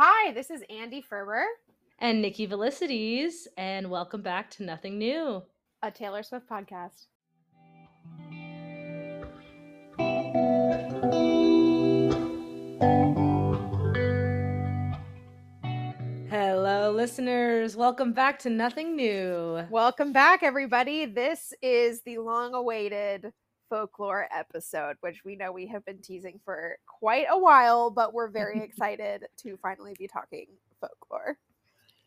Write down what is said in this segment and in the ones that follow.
Hi, this is Andy Ferber, and Nikki Velicities, and welcome back to Nothing New, a Taylor Swift podcast. Hello, listeners. Welcome back to Nothing New. Welcome back, everybody. This is the long awaited folklore episode, which we know we have been teasing for quite a while, but we're very excited to finally be talking folklore.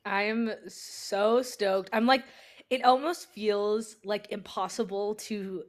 I am so stoked. I'm like, it almost feels like impossible to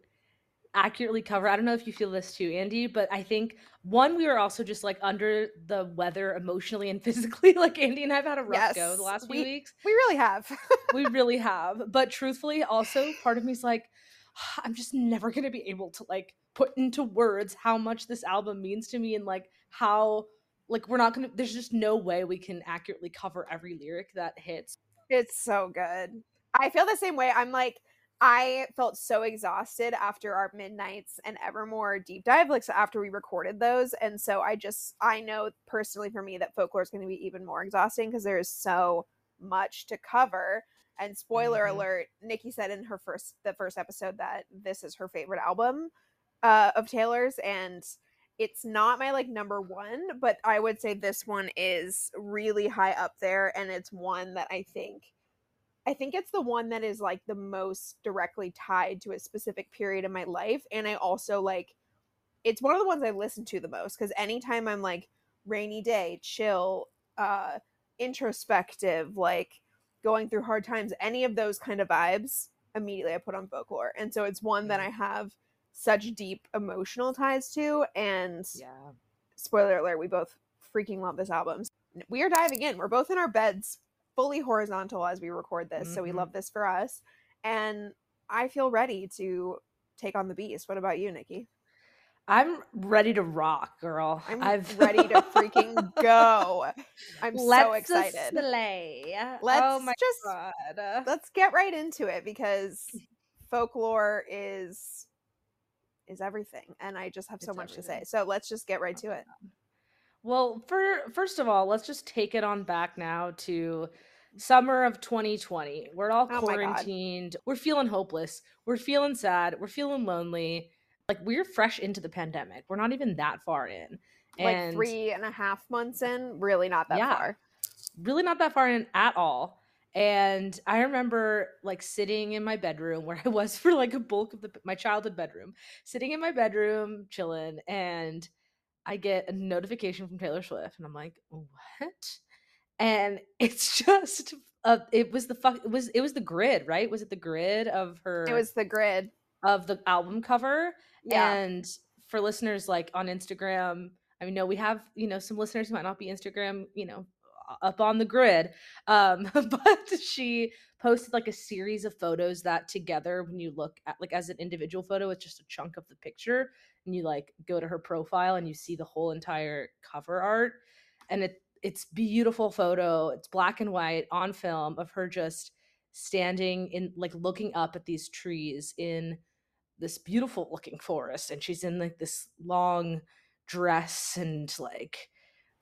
accurately cover. I don't know if you feel this too, Andy, but I think one, we were also just like under the weather emotionally and physically. Like Andy and I've had a rough yes, go the last we, few weeks. We really have. we really have. But truthfully, also part of me is like, I'm just never going to be able to like put into words how much this album means to me and like how like we're not going to there's just no way we can accurately cover every lyric that hits. It's so good. I feel the same way. I'm like I felt so exhausted after our midnights and Evermore deep dive, like after we recorded those. And so I just I know personally for me that folklore is going to be even more exhausting because there is so much to cover. And spoiler mm-hmm. alert, Nikki said in her first the first episode that this is her favorite album uh, of Taylor's, and it's not my like number one, but I would say this one is really high up there, and it's one that I think I think it's the one that is like the most directly tied to a specific period in my life, and I also like it's one of the ones I listen to the most because anytime I'm like rainy day, chill, uh, introspective, like going through hard times, any of those kind of vibes, immediately I put on folklore. And so it's one that I have such deep emotional ties to. And yeah, spoiler alert, we both freaking love this album. We are diving in. We're both in our beds, fully horizontal as we record this. Mm-hmm. So we mm-hmm. love this for us. And I feel ready to take on the beast. What about you, Nikki? I'm ready to rock, girl. I'm I've... ready to freaking go. I'm let's so excited. Slay. Oh let's oh my just God. let's get right into it because folklore is is everything, and I just have so it's much everything. to say. So let's just get right oh to it. Well, for first of all, let's just take it on back now to summer of 2020. We're all oh quarantined. We're feeling hopeless. We're feeling sad. We're feeling lonely like we're fresh into the pandemic. We're not even that far in. And like three and a half months in, really not that yeah, far. Really not that far in at all. And I remember like sitting in my bedroom where I was for like a bulk of the my childhood bedroom, sitting in my bedroom chilling, and I get a notification from Taylor Swift, and I'm like, what? And it's just uh, it was the fuck it was it was the grid, right? Was it the grid of her? It was the grid of the album cover yeah. And for listeners like on Instagram, I mean, no, we have, you know, some listeners who might not be Instagram, you know, up on the grid. Um, but she posted like a series of photos that together, when you look at like as an individual photo, it's just a chunk of the picture. And you like go to her profile and you see the whole entire cover art. And it it's beautiful photo. It's black and white on film of her just standing in like looking up at these trees in this beautiful looking forest and she's in like this long dress and like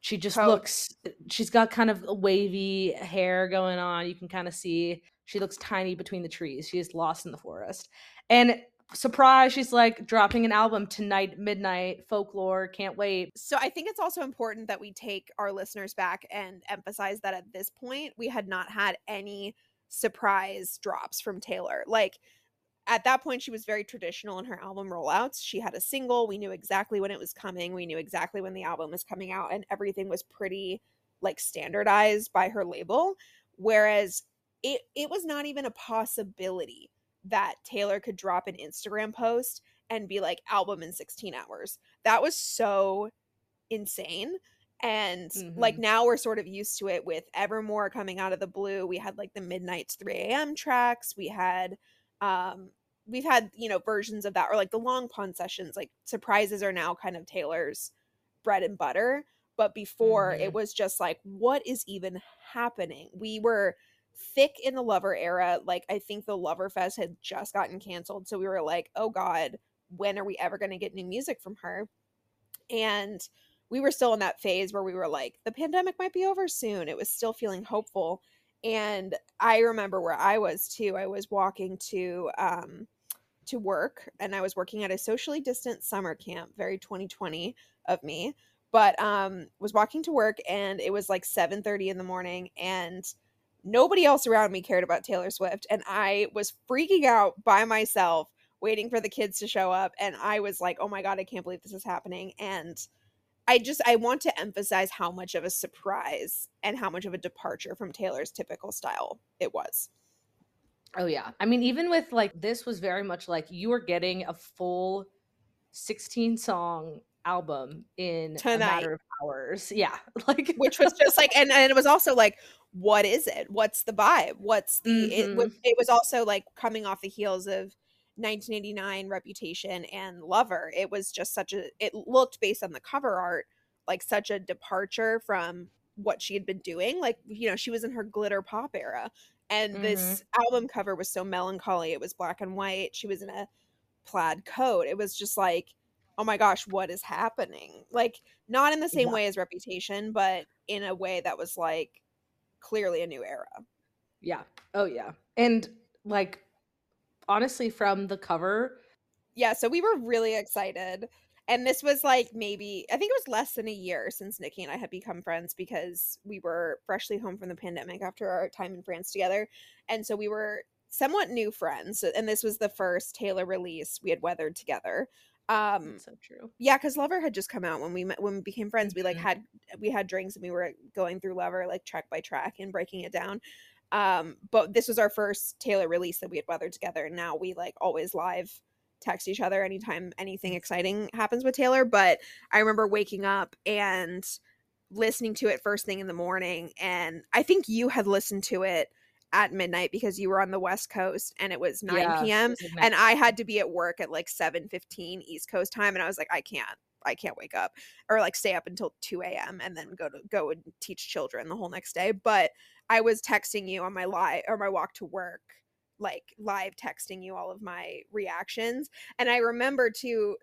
she just Coat. looks she's got kind of wavy hair going on you can kind of see. She looks tiny between the trees she is lost in the forest. And surprise she's like dropping an album tonight midnight folklore can't wait. So i think it's also important that we take our listeners back and emphasize that at this point we had not had any surprise drops from taylor. Like at that point she was very traditional in her album rollouts. She had a single we knew exactly when it was coming we knew exactly when the album was coming out and everything was pretty like standardized by her label whereas it it was not even a possibility that Taylor could drop an Instagram post and be like album in 16 hours. That was so insane and mm-hmm. like now we're sort of used to it with evermore coming out of the blue. We had like the midnights 3 a.m tracks we had um we've had you know versions of that or like the long pond sessions like surprises are now kind of taylor's bread and butter but before mm-hmm. it was just like what is even happening we were thick in the lover era like i think the lover fest had just gotten canceled so we were like oh god when are we ever going to get new music from her and we were still in that phase where we were like, the pandemic might be over soon. It was still feeling hopeful. And I remember where I was too. I was walking to um to work and I was working at a socially distant summer camp, very 2020 of me. But um was walking to work and it was like 7:30 in the morning and nobody else around me cared about Taylor Swift and I was freaking out by myself waiting for the kids to show up and I was like, "Oh my god, I can't believe this is happening." And I just I want to emphasize how much of a surprise and how much of a departure from Taylor's typical style it was. Oh yeah. I mean even with like this was very much like you were getting a full 16 song album in Tonight. a matter of hours. Yeah. Like which was just like and, and it was also like what is it? What's the vibe? What's the mm-hmm. it, was, it was also like coming off the heels of 1989 Reputation and Lover. It was just such a it looked based on the cover art like such a departure from what she had been doing. Like, you know, she was in her glitter pop era and mm-hmm. this album cover was so melancholy. It was black and white. She was in a plaid coat. It was just like, oh my gosh, what is happening? Like, not in the same yeah. way as Reputation, but in a way that was like clearly a new era. Yeah. Oh yeah. And like honestly from the cover. Yeah, so we were really excited. And this was like maybe, I think it was less than a year since Nikki and I had become friends because we were freshly home from the pandemic after our time in France together. And so we were somewhat new friends. And this was the first Taylor release we had weathered together. Um, That's so true. Yeah, because Lover had just come out when we met when we became friends. We like mm-hmm. had we had drinks and we were going through Lover like track by track and breaking it down. Um, but this was our first Taylor release that we had weathered together, and now we like always live text each other anytime anything exciting happens with Taylor. But I remember waking up and listening to it first thing in the morning, and I think you had listened to it at midnight because you were on the west coast and it was 9 yeah, p.m and i had to be at work at like 7 15 east coast time and i was like i can't i can't wake up or like stay up until 2 a.m and then go to go and teach children the whole next day but I was texting you on my live or my walk to work, like live texting you all of my reactions. And I remember too,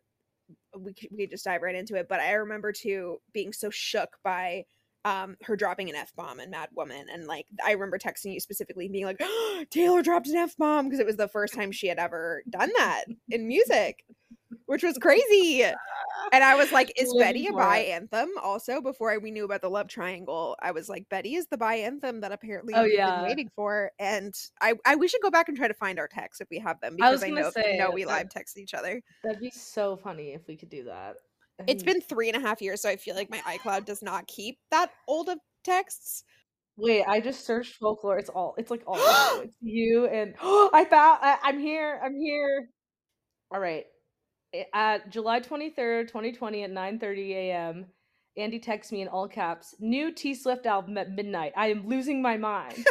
we we could just dive right into it, but I remember too being so shook by um her dropping an F bomb in Mad Woman. And like I remember texting you specifically being like, oh, Taylor dropped an F bomb because it was the first time she had ever done that in music which was crazy. And I was like, is Betty a bi anthem also? Before I, we knew about the love triangle, I was like, Betty is the bi anthem that apparently oh, yeah. been waiting for. And I, I we should go back and try to find our texts if we have them because I, I know, say, know we live text each other. That'd be so funny if we could do that. It's been three and a half years, so I feel like my iCloud does not keep that old of texts. Wait, I just searched folklore. It's all. It's like all. it's you and oh, I found. I, I'm here. I'm here. All right. At July 23rd, 2020 at 9:30 a.m. Andy texts me in all caps, "New T Swift album at midnight. I am losing my mind."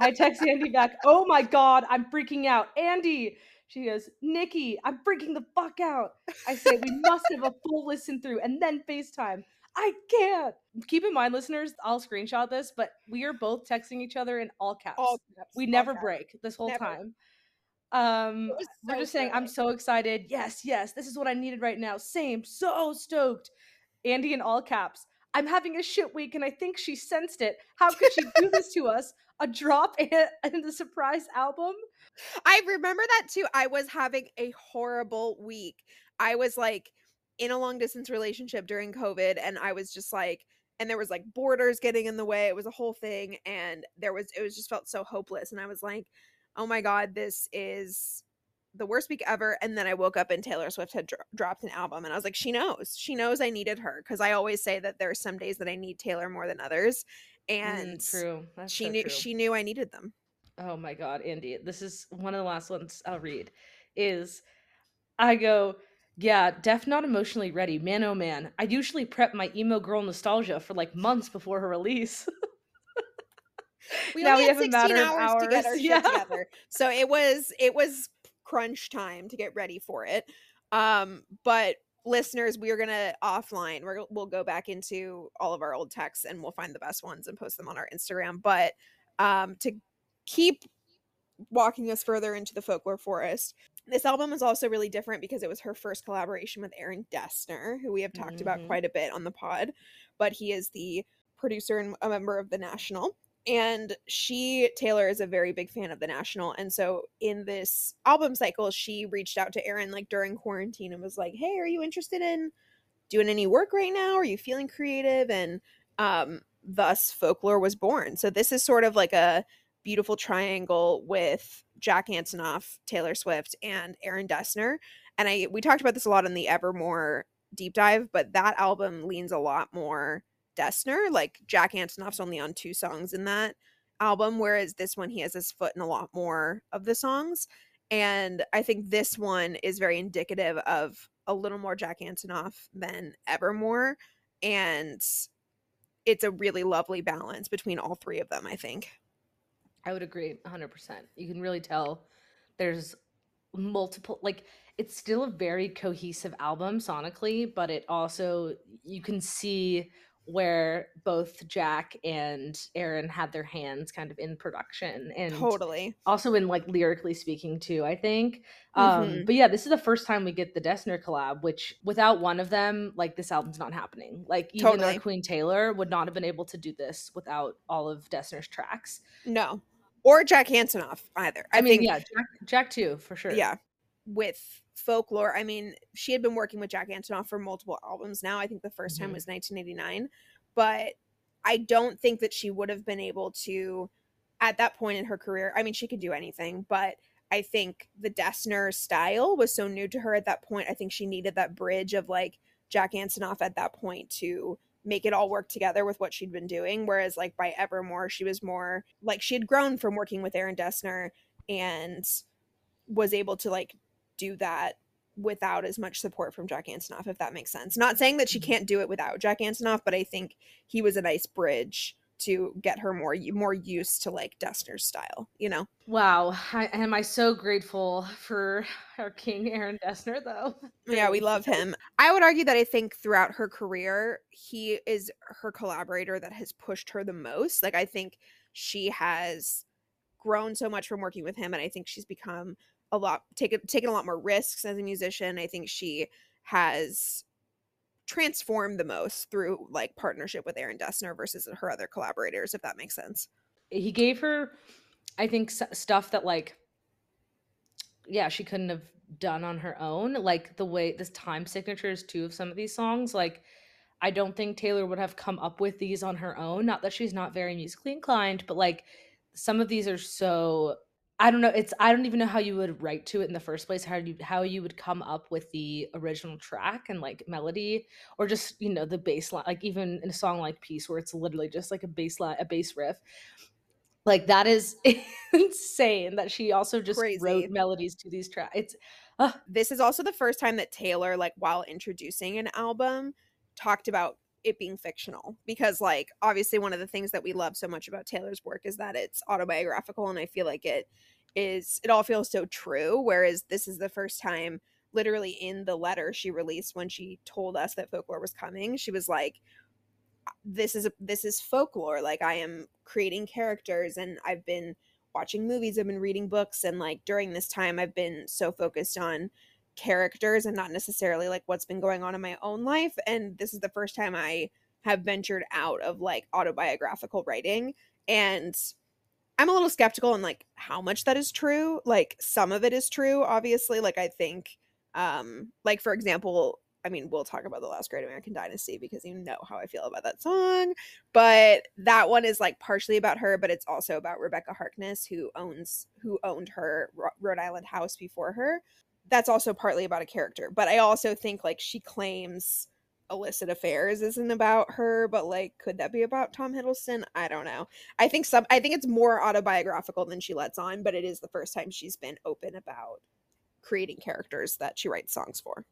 I text Andy back, "Oh my god, I'm freaking out." Andy, she goes, "Nikki, I'm freaking the fuck out." I say, "We must have a full listen through and then FaceTime." I can't. Keep in mind, listeners, I'll screenshot this, but we are both texting each other in all caps. All caps we all never caps. break this whole never. time. Um, so we're just saying, I'm so excited. Yes, yes, this is what I needed right now. Same, so stoked. Andy in all caps. I'm having a shit week and I think she sensed it. How could she do this to us? A drop in the surprise album? I remember that too. I was having a horrible week. I was like in a long distance relationship during COVID and I was just like, and there was like borders getting in the way. It was a whole thing. And there was, it was just felt so hopeless. And I was like, oh my god, this is the worst week ever. And then I woke up and Taylor Swift had dro- dropped an album, and I was like, she knows, she knows I needed her because I always say that there are some days that I need Taylor more than others, mm, and mm, true, That's she so knew true. she knew I needed them. Oh my god, Andy, this is one of the last ones I'll read. Is I go. Yeah, def not emotionally ready. Man, oh man. I usually prep my emo girl nostalgia for like months before her release. we now only we had 16 hours, hours, to get our yeah. shit together. So it was it was crunch time to get ready for it. Um, but listeners, we are gonna offline. We're, we'll go back into all of our old texts and we'll find the best ones and post them on our Instagram. But um, to keep walking us further into the folklore forest, This album is also really different because it was her first collaboration with Aaron Dessner, who we have talked mm-hmm. about quite a bit on the pod, but he is the producer and a member of The National. And she, Taylor, is a very big fan of The National. And so in this album cycle, she reached out to Aaron like during quarantine and was like, Hey, are you interested in doing any work right now? Are you feeling creative? And um, thus folklore was born. So this is sort of like a beautiful triangle with Jack Antonoff, Taylor Swift, and Aaron Dessner. And I we talked about this a lot in the Evermore deep dive, but that album leans a lot more Dessner. Like Jack Antonoff's only on two songs in that album, whereas this one he has his foot in a lot more of the songs. And I think this one is very indicative of a little more Jack Antonoff than Evermore. And it's a really lovely balance between all three of them, I think. I would agree 100%. You can really tell there's multiple like it's still a very cohesive album sonically, but it also you can see where both Jack and Aaron had their hands kind of in production and totally also in like lyrically speaking too, I think. Um mm-hmm. but yeah, this is the first time we get the Dessner collab, which without one of them, like this album's not happening. Like even totally. Queen Taylor would not have been able to do this without all of Dessner's tracks. No. Or Jack Antonoff either. I, I mean, think, yeah, Jack, Jack too, for sure. Yeah. With folklore. I mean, she had been working with Jack Antonoff for multiple albums now. I think the 1st mm-hmm. time was 1989, but I don't think that she would have been able to at that point in her career. I mean, she could do anything, but I think the Dessner style was so new to her at that point. I think she needed that bridge of like Jack Antonoff at that point to make it all work together with what she'd been doing. Whereas like by Evermore, she was more like she had grown from working with Aaron Dessner and was able to like do that without as much support from Jack Antonoff, if that makes sense. Not saying that she mm-hmm. can't do it without Jack Antonoff, but I think he was a nice bridge to get her more more used to like Dessner's style, you know. Wow, I, am I so grateful for our king Aaron Dessner though. yeah, we love him. I would argue that I think throughout her career, he is her collaborator that has pushed her the most. Like I think she has grown so much from working with him and I think she's become a lot taken taken a lot more risks as a musician. I think she has transformed the most through like partnership with Aaron Dessner versus her other collaborators, if that makes sense. He gave her, I think, stuff that like, yeah, she couldn't have done on her own. Like the way this time signatures too of some of these songs, like. I don't think Taylor would have come up with these on her own. Not that she's not very musically inclined, but like some of these are so I don't know. It's I don't even know how you would write to it in the first place. How you how you would come up with the original track and like melody, or just you know the bass line. Like even in a song like Peace, where it's literally just like a bass line, a bass riff. Like that is insane. That she also just Crazy. wrote melodies to these tracks. It's uh. this is also the first time that Taylor, like while introducing an album, talked about it being fictional because like obviously one of the things that we love so much about Taylor's work is that it's autobiographical and I feel like it is it all feels so true whereas this is the first time literally in the letter she released when she told us that folklore was coming she was like uh, this is a, this is folklore like i am creating characters and i've been watching movies i've been reading books and like during this time i've been so focused on characters and not necessarily like what's been going on in my own life and this is the first time i have ventured out of like autobiographical writing and I'm a little skeptical on like how much that is true. Like some of it is true, obviously. Like I think, um, like for example, I mean, we'll talk about the last Great American Dynasty because you know how I feel about that song. But that one is like partially about her, but it's also about Rebekah Harkness, who owns who owned her Rhode Island house before her. That's also partly about a character. But I also think like she claims illicit affairs isn't about her, but like, could that be about Tom Hiddleston? I don't know. I think some, I think it's more autobiographical than she lets on, but it is the first time she's been open about creating characters that she writes songs for.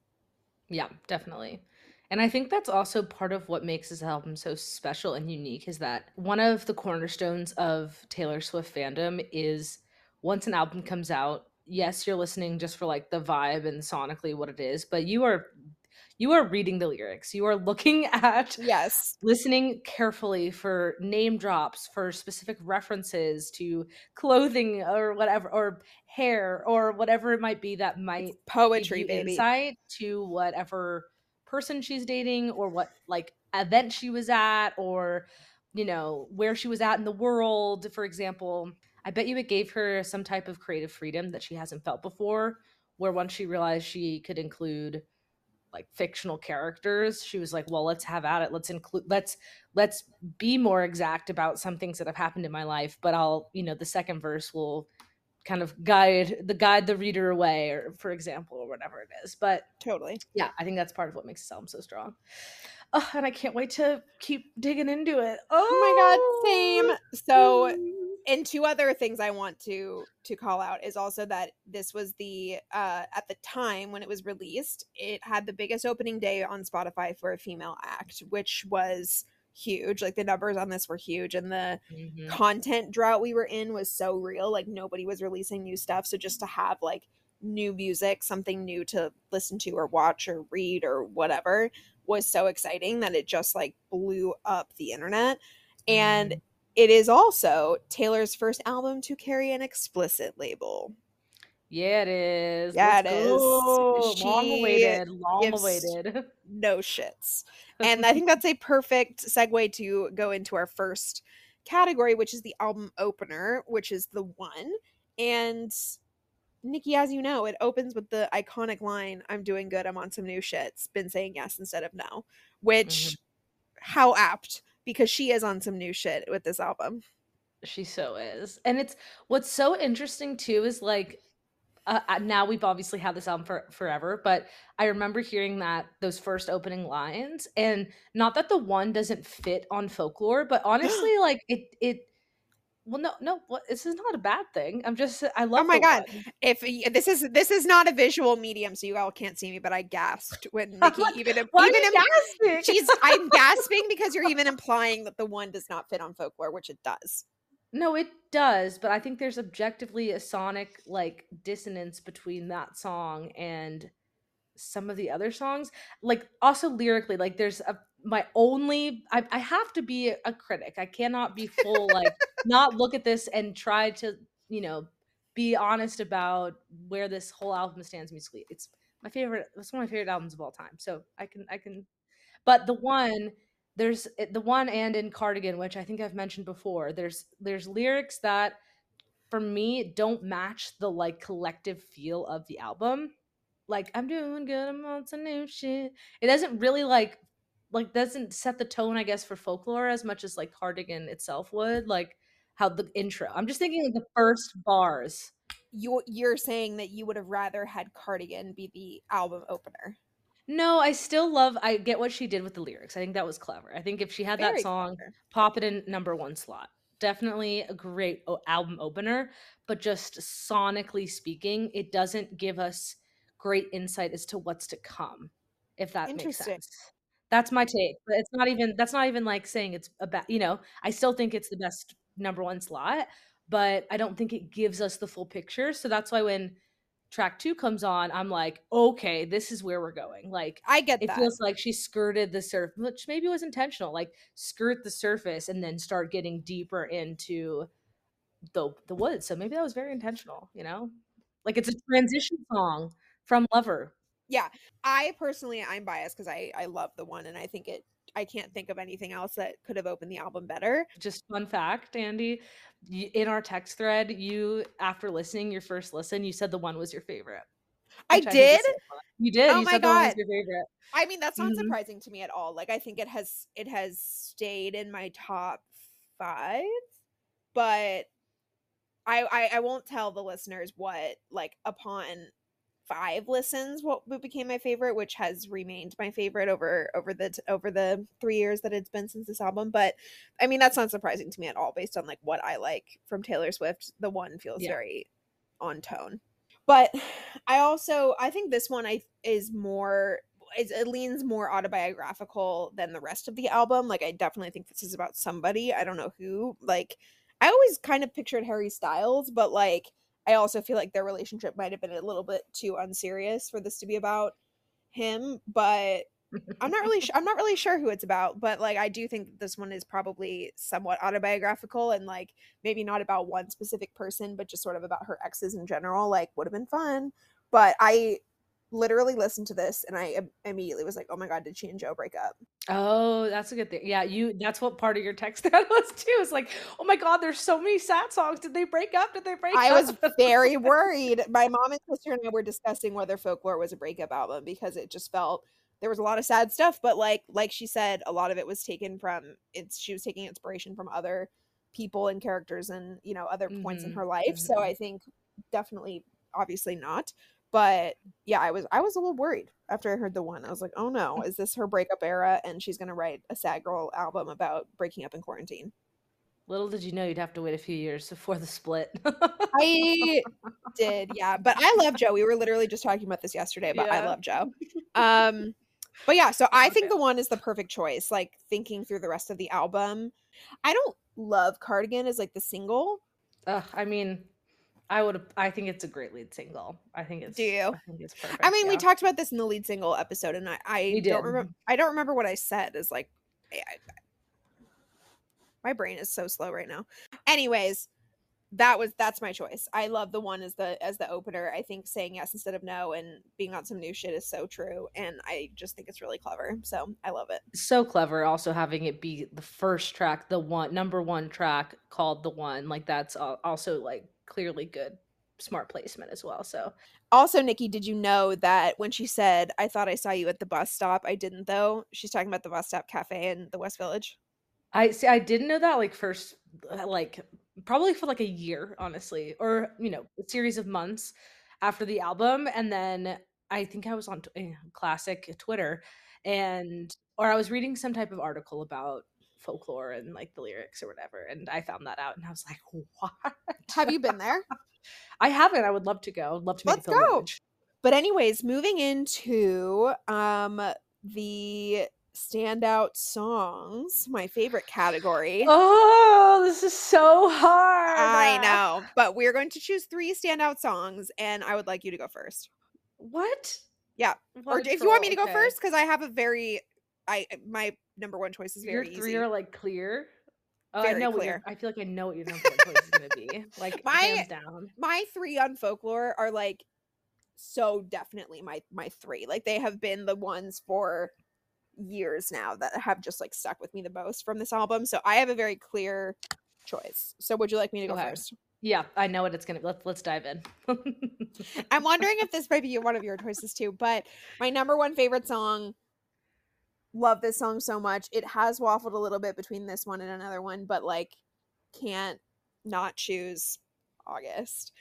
Yeah, definitely. And I think that's also part of what makes this album so special and unique is that one of the cornerstones of Taylor Swift fandom is once an album comes out, yes, you're listening just for like the vibe and sonically what it is, but you are you are reading the lyrics. You are looking at yes, listening carefully for name drops, for specific references to clothing or whatever, or hair or whatever it might be that might it's poetry, baby. Insight to whatever person she's dating or what like event she was at or you know where she was at in the world. For example, I bet you it gave her some type of creative freedom that she hasn't felt before. Where once she realized she could include like fictional characters she was like well let's have at it. Let's include let's let's be more exact about some things that have happened in my life but i'll you know the second verse will kind of guide the guide the reader away or for example or whatever it is but totally. yeah i think that's part of what makes this album so strong. Oh, and i can't wait to keep digging into it. Oh, oh my god oh, same. so and two other things I want to to call out is also that this was the uh at the time when it was released, it had the biggest opening day on Spotify for a female act, which was huge. Like the numbers on this were huge and the mm-hmm. content drought we were in was so real. Like nobody was releasing new stuff, so just to have like new music, something new to listen to or watch or read or whatever was so exciting that it just like blew up the internet. And mm it is also Taylor's first album to carry an explicit label. Yeah, it is. Yeah, Let's it go. is. long awaited. Long awaited. No shits. And I think that's a perfect segue to go into our first category, which is the album opener, which is the one. And Nikki, as you know, it opens with the iconic line, I'm doing good, I'm on some new shits. Been saying yes instead of no. Which mm-hmm. how apt because she is on some new shit with this album. She so is. And it's what's so interesting too is like uh, uh, now we've obviously had this album for forever, but I remember hearing that those first opening lines, and not that the one doesn't fit on folklore, but honestly, like it it well, no, no. This is not a bad thing. I'm just. I oh love. Oh my god! One. If this is this is not a visual medium, so you all can't see me, but I gasped when Nikki like, even why even are gasping? She's. I'm gasping because you're even implying that the one does not fit on folklore, which it does. No, it does, but I think there's objectively a sonic like dissonance between that song and some of the other songs. Like also lyrically, like there's a my only I, I have to be a critic. I cannot be full like not look at this and try to you know be honest about where this whole album stands musically it's my favorite it's one of my favorite albums of all time so i can i can but the one there's eh, the one and in cardigan which i think i've mentioned before there's there's lyrics that for me don't match the like collective feel of the album. Like i'm doing good i'm on some new shit. It doesn't really like like doesn't set the tone i guess for folklore as much as like cardigan itself would like how the intro i'm just thinking of the first bars. You you're saying that you would have rather had cardigan be the album opener. No i still love i get what she did with the lyrics i think that was clever i think if she had Very that song clever. pop it in number one slot definitely a great album opener but just sonically speaking it doesn't give us great insight as to what's to come if that makes sense that's my take. But it's not even that's not even like saying it's about, you know, I still think it's the best number one slot, but I don't think it gives us the full picture. So that's why when track two comes on, I'm like, okay, this is where we're going. Like I get that it that. feels like she skirted the surface, which maybe was intentional, like skirt the surface and then start getting deeper into the the woods. So maybe that was very intentional, you know? Like it's a transition song from Lover yeah i personally i'm biased because i i love the one and i think it i can't think of anything else that could have opened the album better. Just fun fact andy in our text thread you after listening your first listen you said the one was your favorite i, I did? You did oh you my god. your favorite. I mean that's not mm-hmm. surprising to me at all like i think it has it has stayed in my top five but I, I, I won't tell the listeners what like upon five listens what became my favorite which has remained my favorite over over the over the three years that it's been since this album but i mean that's not surprising to me at all based on like what i like from taylor swift. The one feels yeah. very on tone. But i also i think this one i is more is it leans more autobiographical than the rest of the album. Like i definitely think this is about somebody. I don't know who like i always kind of pictured harry styles but like I also feel like their relationship might have been a little bit too unserious for this to be about. him, but I'm not really. Sh- I'm not really sure who it's about, but like I do think this one is probably somewhat autobiographical and like maybe not about one specific person, but just sort of about her exes in general. Like would have been fun, but I literally listened to this and I immediately was like, "Oh my god, did she and Joe break up?" Oh, that's a good thing. Yeah, you. That's what part of your text that was too. It's like, oh my god, there's so many sad songs. Did they break up? Did they break I up? I was very worried. My mom and sister and I were discussing whether Folklore was a breakup album because it just felt there was a lot of sad stuff, but like like she said, a lot of it was taken from it's she was taking inspiration from other people and characters and you know other mm-hmm. points in mm-hmm, her life. Mm-hmm. So I think definitely obviously not. But yeah, I was I was a little worried after I heard the one. I was like, oh no, is this her breakup era and she's gonna write a sad girl album about breaking up in quarantine? Little did you know you'd have to wait a few years before the split. I did, yeah. But I love Joe. We were literally just talking about this yesterday, but yeah. I love Joe. Um but yeah, so I think the one is the perfect choice. Like thinking through the rest of the album, I don't love Cardigan as like the single. Uh, I mean, I would. I think it's a great lead single. I think it's. Do you? I think it's perfect. I mean, yeah. we talked about this in the lead single episode, and I, I don't remember. Mm-hmm. I don't remember what I said. Is like, I, I, my brain is so slow right now. Anyways, that was that's my choice. I love the one as the as the opener. I think saying yes instead of no and being on some new shit is so true and I just think it's really clever. So, I love it. So clever also having it be the first track, the one number 1 track called The One. Like that's also like clearly good smart placement as well. So, also Nikki, did you know that when she said, "I thought I saw you at the bus stop, I didn't though." She's talking about the bus stop cafe in the West Village. I see I didn't know that like first uh, like probably for like a year, honestly, or you know, a series of months after the album, and then I think I was on t- eh, classic Twitter, and or I was reading some type of article about folklore and like the lyrics or whatever, and I found that out, and I was like, what? Have you been there? I haven't. I would love to go. I'd love to make Let's a go. But anyways, moving into um the standout songs, my favorite category. Oh, this is so hard. I know, but we're going to choose three standout songs, and I would like you to go first. What? Yeah. What or if you want me to go okay. first, because I have a very, I my number one choice is very Your three easy. are like clear. Oh, I know clear. I feel like I know what your number one choice is going to be. Like my, hands down. My three on folklore are like so definitely my my three. Like they have been the ones for years now that have just like stuck with me the most from this album. So I have a very clear choice. So would you like me to go okay. first? Yeah, I know what it's gonna. Let's let's dive in. I'm wondering if this might be one of your choices too. But my number one favorite song. Love this song so much. It has waffled a little bit between this one and another one, but like can't not choose August.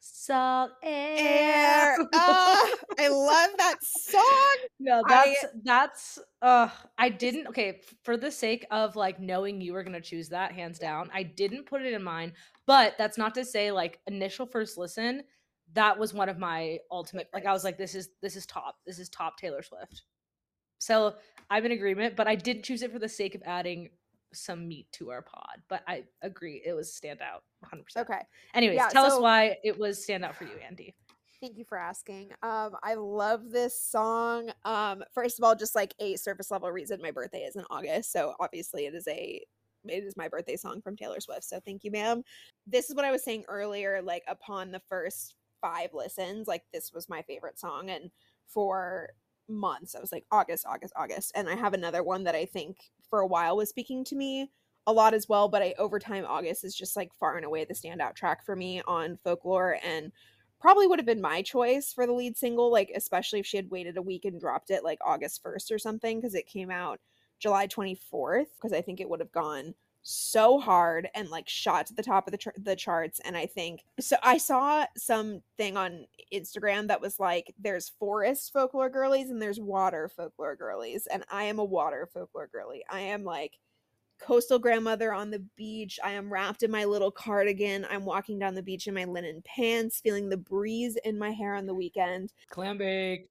Salt air. air. Oh, I love that song. No, that's I, that's uh I didn't okay, for the sake of like knowing you were gonna choose that hands down, I didn't put it in mind, but that's not to say like initial first listen, that was one of my ultimate like I was like, this is this is top. This is top Taylor Swift. So I'm in agreement, but I did choose it for the sake of adding some meat to our pod. But I agree, it was standout 100%. Okay. Anyways, yeah, tell so, us why it was standout for you, Andy. Thank you for asking. Um, I love this song. Um, first of all, just like a surface level reason, my birthday is in August, so obviously it is a it is my birthday song from Taylor Swift. So thank you, ma'am. This is what I was saying earlier. Like upon the first five listens, like this was my favorite song, and for months. I was like August, August, August. And I have another one that I think for a while was speaking to me a lot as well, but I over time August is just like far and away the standout track for me on folklore and probably would have been my choice for the lead single, like especially if she had waited a week and dropped it like August 1st or something, because it came out July 24th, because I think it would have gone so hard and like shot to the top of the tr- the charts and I think so I saw something on Instagram that was like there's forest folklore girlies and there's water folklore girlies and I am a water folklore girly. I am like coastal grandmother on the beach. I am wrapped in my little cardigan. I'm walking down the beach in my linen pants, feeling the breeze in my hair on the weekend. Clam bake.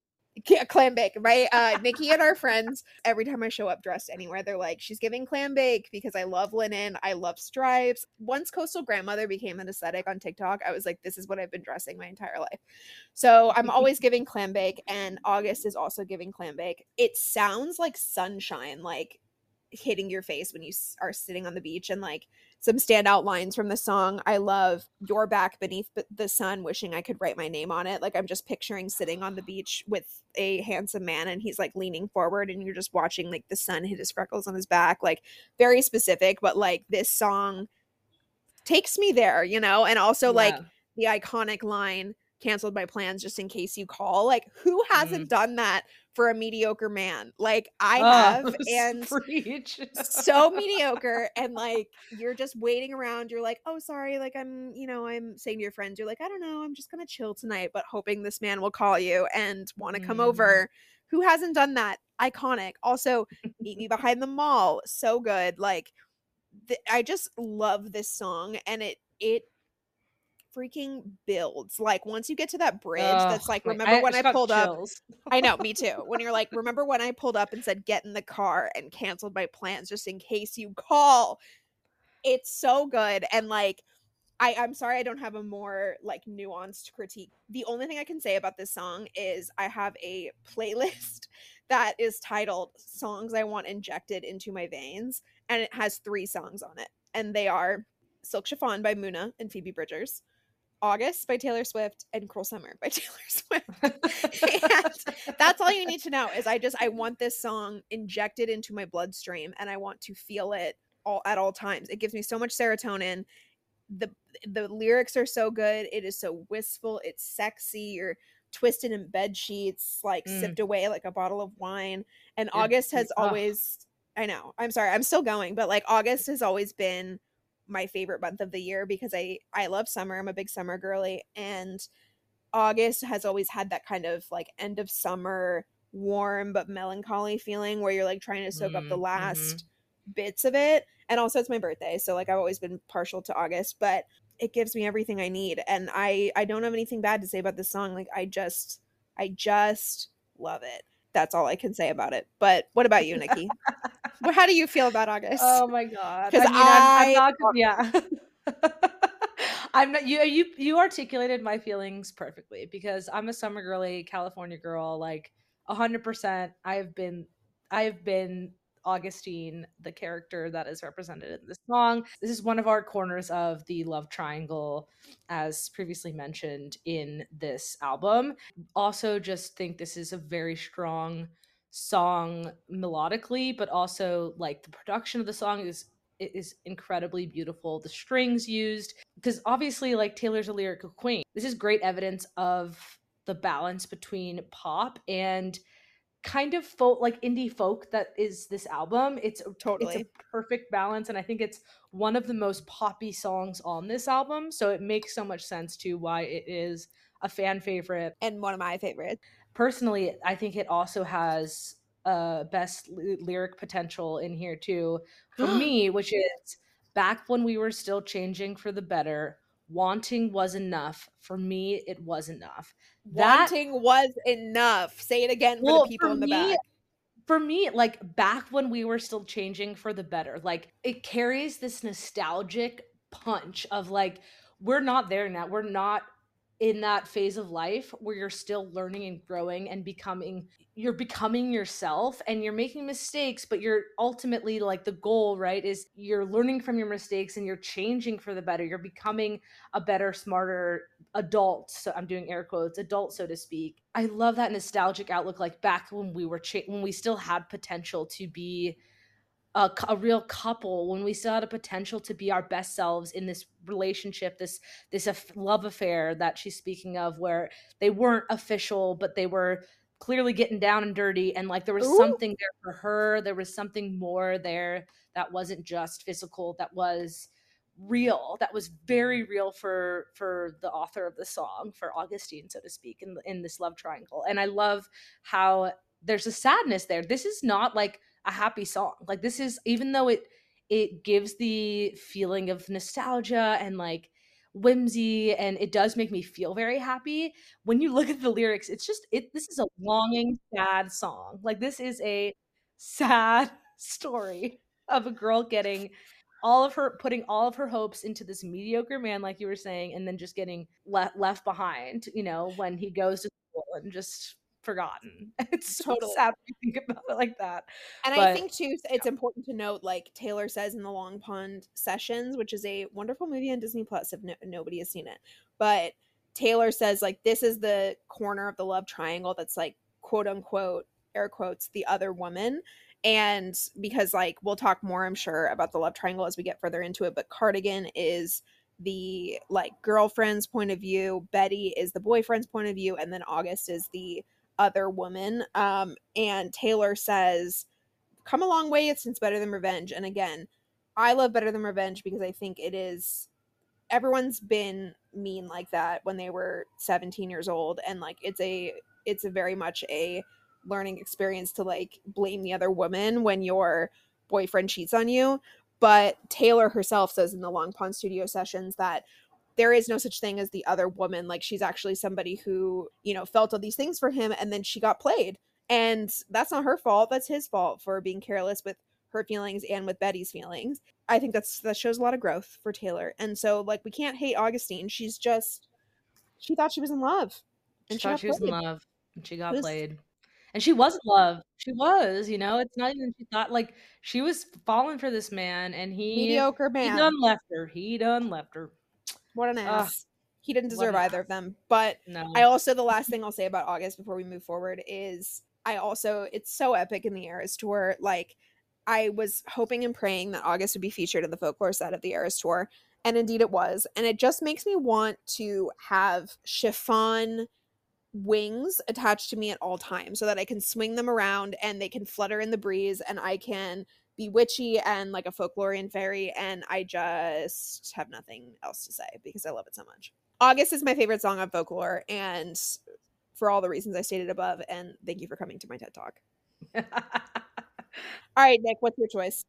Clam bake, right? Uh, Nikki and our friends, every time I show up dressed anywhere, they're like, she's giving clam bake because I love linen. I love stripes. Once Coastal Grandmother became an aesthetic on TikTok, I was like, this is what I've been dressing my entire life. So I'm always giving clam bake, and August is also giving clam bake. It sounds like sunshine, like hitting your face when you are sitting on the beach and like some standout lines from the song. I love Your Back Beneath the Sun, wishing I could write my name on it. Like I'm just picturing sitting on the beach with a handsome man and he's like leaning forward and you're just watching like the sun hit his freckles on his back. Like very specific, but like this song takes me there, you know? And also yeah. like the iconic line canceled my plans just in case you call. Like who hasn't mm. done that for a mediocre man. Like I oh, have and preach. so mediocre and like you're just waiting around. You're like, "Oh, sorry, like I'm, you know, I'm saying to your friends, you're like, "I don't know, I'm just going to chill tonight," but hoping this man will call you and want to come mm. over. Who hasn't done that? Iconic. Also, Meet Me Behind the Mall, so good. Like th- I just love this song and it it freaking builds. Like once you get to that bridge, that's like remember I, when I, pulled chills. up. I know, me too. When you're like, remember when I pulled up and said get in the car and canceled my plans just in case you call. It's so good and like I, I'm sorry I don't have a more like nuanced critique. The only thing I can say about this song is I have a playlist that is titled Songs I Want Injected into My Veins, and it has three songs on it. And they are Silk Chiffon by Muna and Phoebe Bridgers, August by Taylor Swift and Cruel Summer by Taylor Swift. and that's all you need to know is I just I want this song injected into my bloodstream and I want to feel it all at all times. It gives me so much serotonin. The the lyrics are so good. It is so wistful, it's sexy. You're twisted in bed sheets, like mm. sipped away like a bottle of wine. And August has always I know. I'm sorry. I'm still going, but like August has always been my favorite month of the year because I I love summer. I'm a big summer girly and August has always had that kind of like end of summer warm but melancholy feeling where you're like trying to soak mm, up the mm-hmm. last bits of it. And also it's my birthday, so like I've always been partial to August, but it gives me everything I need and I I don't have anything bad to say about this song. Like I just I just love it. That's all I can say about it. But what about you, Nikki? How do you feel about August? Oh my god! Because I, mean, I... I'm, I'm not, yeah. I'm not you you you articulated my feelings perfectly because I'm a summer girly, California girl, like hundred percent. I've been I've been Augustine, the character that is represented in this song. This is one of our corners of the love triangle, as previously mentioned in this album. Also, just think this is a very strong song melodically, but also like the production of the song is is incredibly beautiful. The strings used, because obviously, like Taylor's a lyrical queen. This is great evidence of the balance between pop and kind of folk like indie folk that is this album it's totally it's a perfect balance and i think it's one of the most poppy songs on this album so it makes so much sense to why it is a fan favorite and one of my favorites personally i think it also has uh best lyric potential in here too. For me which is back when we were still changing for the better wanting was enough. For me it was enough. That, wanting was enough. Say it again well, for the people for in the me, back. for me like back when we were still changing for the better like it carries this nostalgic punch of like we're not there now. We're not in that phase of life where you're still learning and growing and becoming you're becoming yourself and you're making mistakes but you're ultimately like the goal right is you're learning from your mistakes and you're changing for the better. You're becoming a better smarter adult so i'm doing air quotes adult so to speak. I love that nostalgic outlook like back when we were cha- when we still had potential to be a, a, real couple when we still had a potential to be our best selves in this relationship this this love affair that she's speaking of where they weren't official but they were clearly getting down and dirty and like there was Ooh. something there for her there was something more there that wasn't just physical that was real that was very real for for the author of the song for augustine so to speak in in this love triangle and i love how there's a sadness there this is not like a happy song. Like this is even though it it gives the feeling of nostalgia and like whimsy and it does make me feel very happy. When you look at the lyrics, it's just it this is a longing sad song. Like this is a sad story of a girl getting all of her putting all of her hopes into this mediocre man like you were saying and then just getting le- left behind, you know, when he goes to school and just forgotten. It's so totally. sad to think about it like that. And but, I think too, it's yeah. important to note, like Taylor says in the Long Pond Sessions, which is a wonderful movie on Disney Plus. If no, nobody has seen it, but Taylor says like this is the corner of the love triangle that's like quote unquote air quotes the other woman and because like we'll talk more i'm sure about the love triangle as we get further into it but cardigan is the like girlfriend's point of view betty is the boyfriend's point of view and then august is the other woman. Um, and Taylor says, Come a long way it's since Better Than Revenge. And again, I love Better Than Revenge because I think it is everyone's been mean like that when they were 17 years old and like it's a it's a very much a learning experience to like blame the other woman when your boyfriend cheats on you but taylor herself says in the long pond studio sessions that there is no such thing as the other woman. Like she's actually somebody who, you know, felt all these things for him and then she got played. And that's not her fault. That's his fault for being careless with her feelings and with Betty's feelings. I think that's that shows a lot of growth for Taylor. And so like we can't hate Augustine. She's just she thought she was in love. And she, she thought she was in love and she got was, played. And she was in love. She was, you know, it's not even she thought like she was falling for this man and he mediocre man. He done left her. He done left her. What an ass. Ugh, he didn't deserve either ass. of them. But no. I also the last thing I'll say about August before we move forward is I also it's so epic in the Eras tour. Like I was hoping and praying that August would be featured in the folklore set of the Eras tour. And indeed it was. And it just makes me want to have chiffon wings attached to me at all times so that I can swing them around and they can flutter in the breeze and I can be witchy and like a folklorian fairy and i just have nothing else to say because i love it so much august is my favorite song on folklore and for all the reasons i stated above and thank you for coming to my ted talk all right nick what's your choice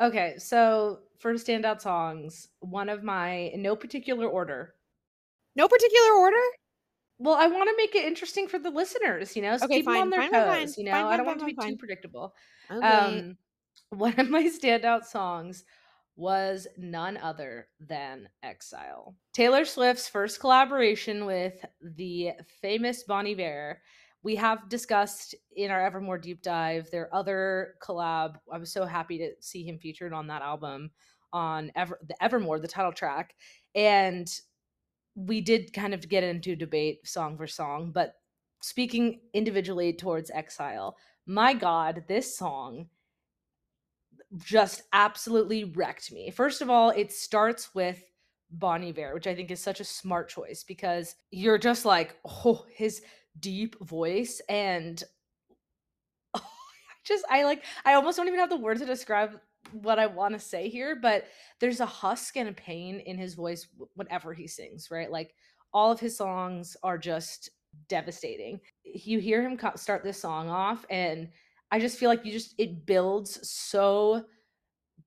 okay so for standout songs one of my in no particular order no particular order well, I want to make it interesting for the listeners, you know, so okay, keep fine, them on their fine, toes. Fine, you know, I don't want to be too predictable. Okay. Um, one of my standout songs was none other than Exile. Taylor Swift's first collaboration with the famous Bon Iver. We have discussed in our Evermore deep dive their other collab. I was so happy to see him featured on that album on Ever the Evermore, the title track. And we did kind of get into debate song for song, but speaking individually towards Exile, my God, this song just absolutely wrecked me. First of all, it starts with Bon Iver, which I think is such a smart choice because you're just like, oh, his deep voice and I just I like I almost don't even have the words to describe what I want to say here, but there's a husk and a pain in his voice whenever he sings, right? Like all of his songs are just devastating. You hear him start this song off and I just feel like you just it builds so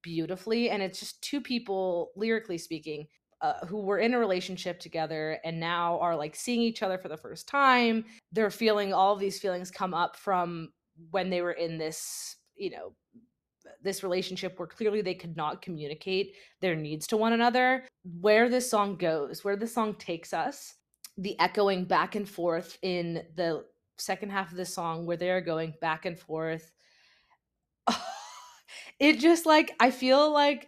beautifully and it's just two people lyrically speaking uh, who were in a relationship together and now are like seeing each other for the first time. They're feeling all of these feelings come up from when they were in this you know this relationship where clearly they could not communicate their needs to one another. Where this song goes where this song takes us the echoing back and forth in the second half of the song where they're going back and forth. it just like I feel like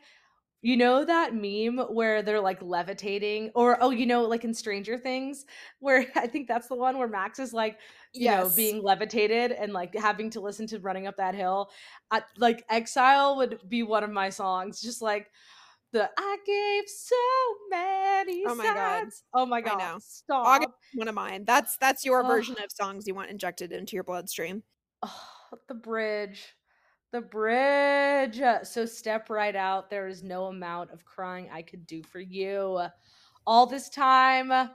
you know that meme where they're like levitating or oh you know like in Stranger Things where I think that's the one where Max is like you yes. know being levitated and like having to listen to running up that hill. I, like Exile would be one of my songs just like the I gave so many oh my god. oh my god I know. stop. August, one of mine. That's that's your oh. version of songs you want injected into your bloodstream. Oh, the bridge the bridge. So step right out. There is no amount of crying I could do for you. All this time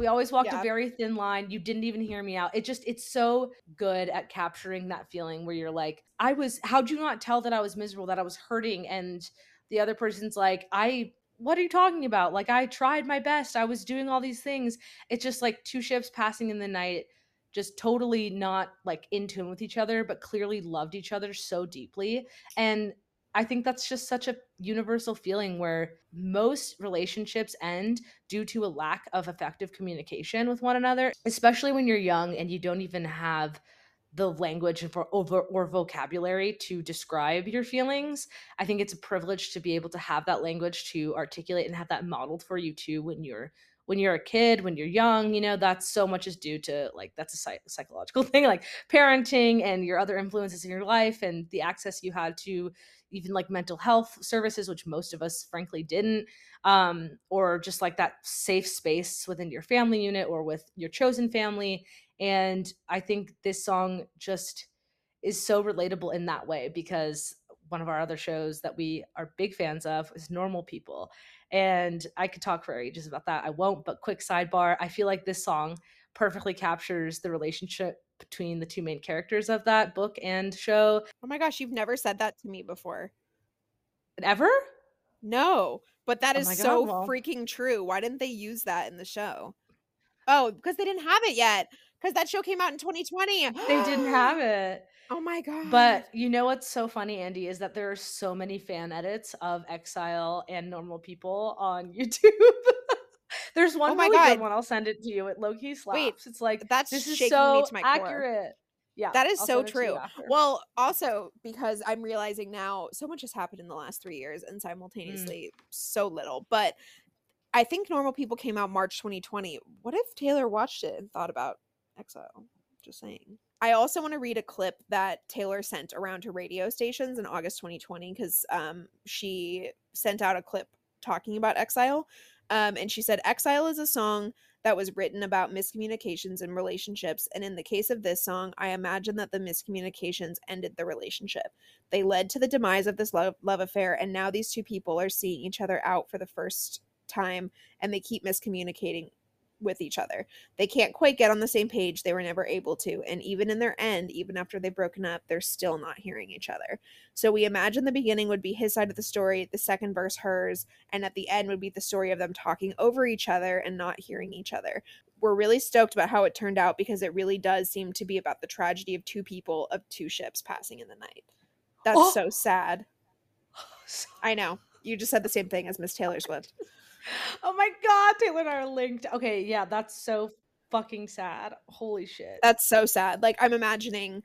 we always walked yeah. a very thin line. You didn't even hear me out. It just it's so good at capturing that feeling where you're like i was how'd you not tell that i was miserable that i was hurting? And the other person's like i what are you talking about? Like, I tried my best. I was doing all these things. It's just like two ships passing in the night, just totally not like in tune with each other, but clearly loved each other so deeply. And I think that's just such a universal feeling where most relationships end due to a lack of effective communication with one another, especially when you're young and you don't even have the language or, or vocabulary to describe your feelings. I think it's a privilege to be able to have that language to articulate and have that modeled for you too when you're when you're a kid, when you're young, you know, that's so much is due to like that's a psych- psychological thing, like parenting and your other influences in your life and the access you had to even like mental health services, which most of us frankly didn't, um, or just like that safe space within your family unit or with your chosen family. And I think this song just is so relatable in that way because one of our other shows that we are big fans of is Normal People. And I could talk for ages about that. I won't, but quick sidebar I feel like this song perfectly captures the relationship between the two main characters of that book and show. Oh my gosh, you've never said that to me before. Ever? No, but that oh is God, so well. freaking true. Why didn't they use that in the show? Oh, because they didn't have it yet. Because that show came out in 2020. they didn't have it. Oh my god. But you know what's so funny, Andy, is that there are so many fan edits of Exile and Normal People on YouTube. There's one oh my really god. good one. I'll send it to you. It low key slaps. Wait, it's like that's this is so accurate. Core. Yeah, that is I'll so true. Well, also because I'm realizing now so much has happened in the last three years and mm. simultaneously mm. so little. But I think Normal People came out March 2020. What if Taylor watched it and thought about Exile? Just saying. I also want to read a clip that Taylor sent around to radio stations in August 2020 because um, she sent out a clip talking about Exile. Um, and she said, Exile is a song that was written about miscommunications in relationships. And in the case of this song, I imagine that the miscommunications ended the relationship. They led to the demise of this love, love affair. And now these two people are seeing each other out for the first time and they keep miscommunicating with each other. They can't quite get on the same page. They were never able to. And even in their end, even after they've broken up, they're still not hearing each other. So we imagine the beginning would be his side of the story, the second verse hers, and at the end would be the story of them talking over each other and not hearing each other. We're really stoked about how it turned out because it really does seem to be about the tragedy of two people, of two ships passing in the night. That's oh. so sad. I know. You just said the same thing as Miss Taylor Swift oh my god, Taylor and I are linked. Okay, yeah, that's so fucking sad. Holy shit. That's so sad. Like I'm imagining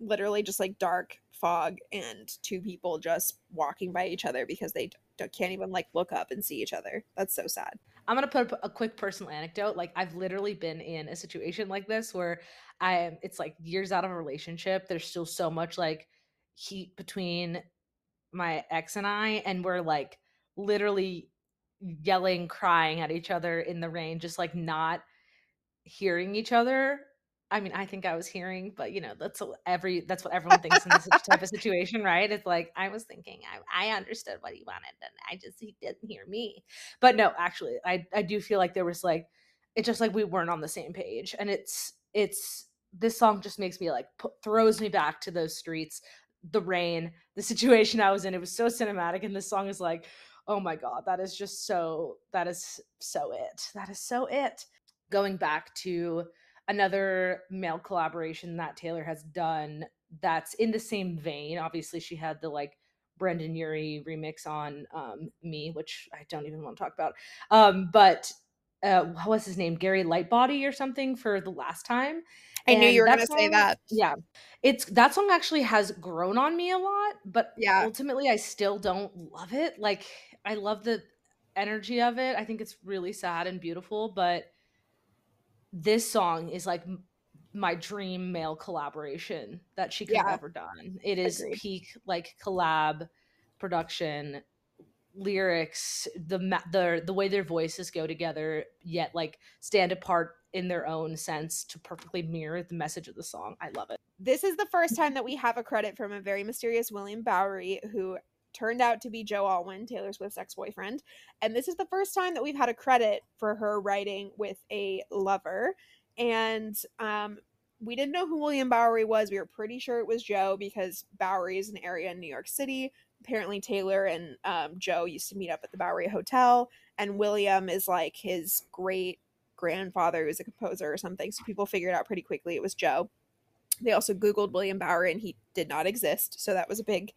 literally just like dark fog and two people just walking by each other because they can't even like look up and see each other. That's so sad. I'm gonna put a quick personal anecdote. Like I've literally been in a situation like this where I am. It's like years out of a relationship. There's still so much like heat between my ex and I, and we're like literally yelling, crying at each other in the rain, just like not hearing each other. I mean, I think I was hearing, but you know, that's every that's what everyone thinks in this type of situation, right? It's like I was thinking, I, I understood what he wanted, and I just he didn't hear me. But no, actually, I I do feel like there was like it's just like we weren't on the same page, and it's it's this song just makes me like put, throws me back to those streets, the rain, the situation I was in. It was so cinematic, and this song is like oh my god that is just so that is so it that is so it going back to another male collaboration that taylor has done that's in the same vein obviously she had the like brendon urie remix on um, me which i don't even want to talk about um, but uh, what was his name gary lightbody or something for the last time I knew you were going to say that. Yeah. It's that song actually has grown on me a lot, but yeah. ultimately I still don't love it. Like I love the energy of it. I think it's really sad and beautiful, but this song is like my dream male collaboration that she could yeah. have ever done. It is Agreed. peak like collab production lyrics the the the way their voices go together yet like stand apart in their own sense to perfectly mirror the message of the song. I love it. This is the first time that we have a credit from a very mysterious William Bowery who turned out to be Joe Alwyn, Taylor Swift's ex boyfriend. And this is the first time that we've had a credit for her writing with a lover. And um, we didn't know who William Bowery was. We were pretty sure it was Joe because Bowery is an area in New York City. apparently Taylor and um, Joe used to meet up at the Bowery Hotel, and William is like his great grandfather who's a composer or something. So people figured out pretty quickly it was Joe. They also Googled William Bowery and he did not exist. So that was a big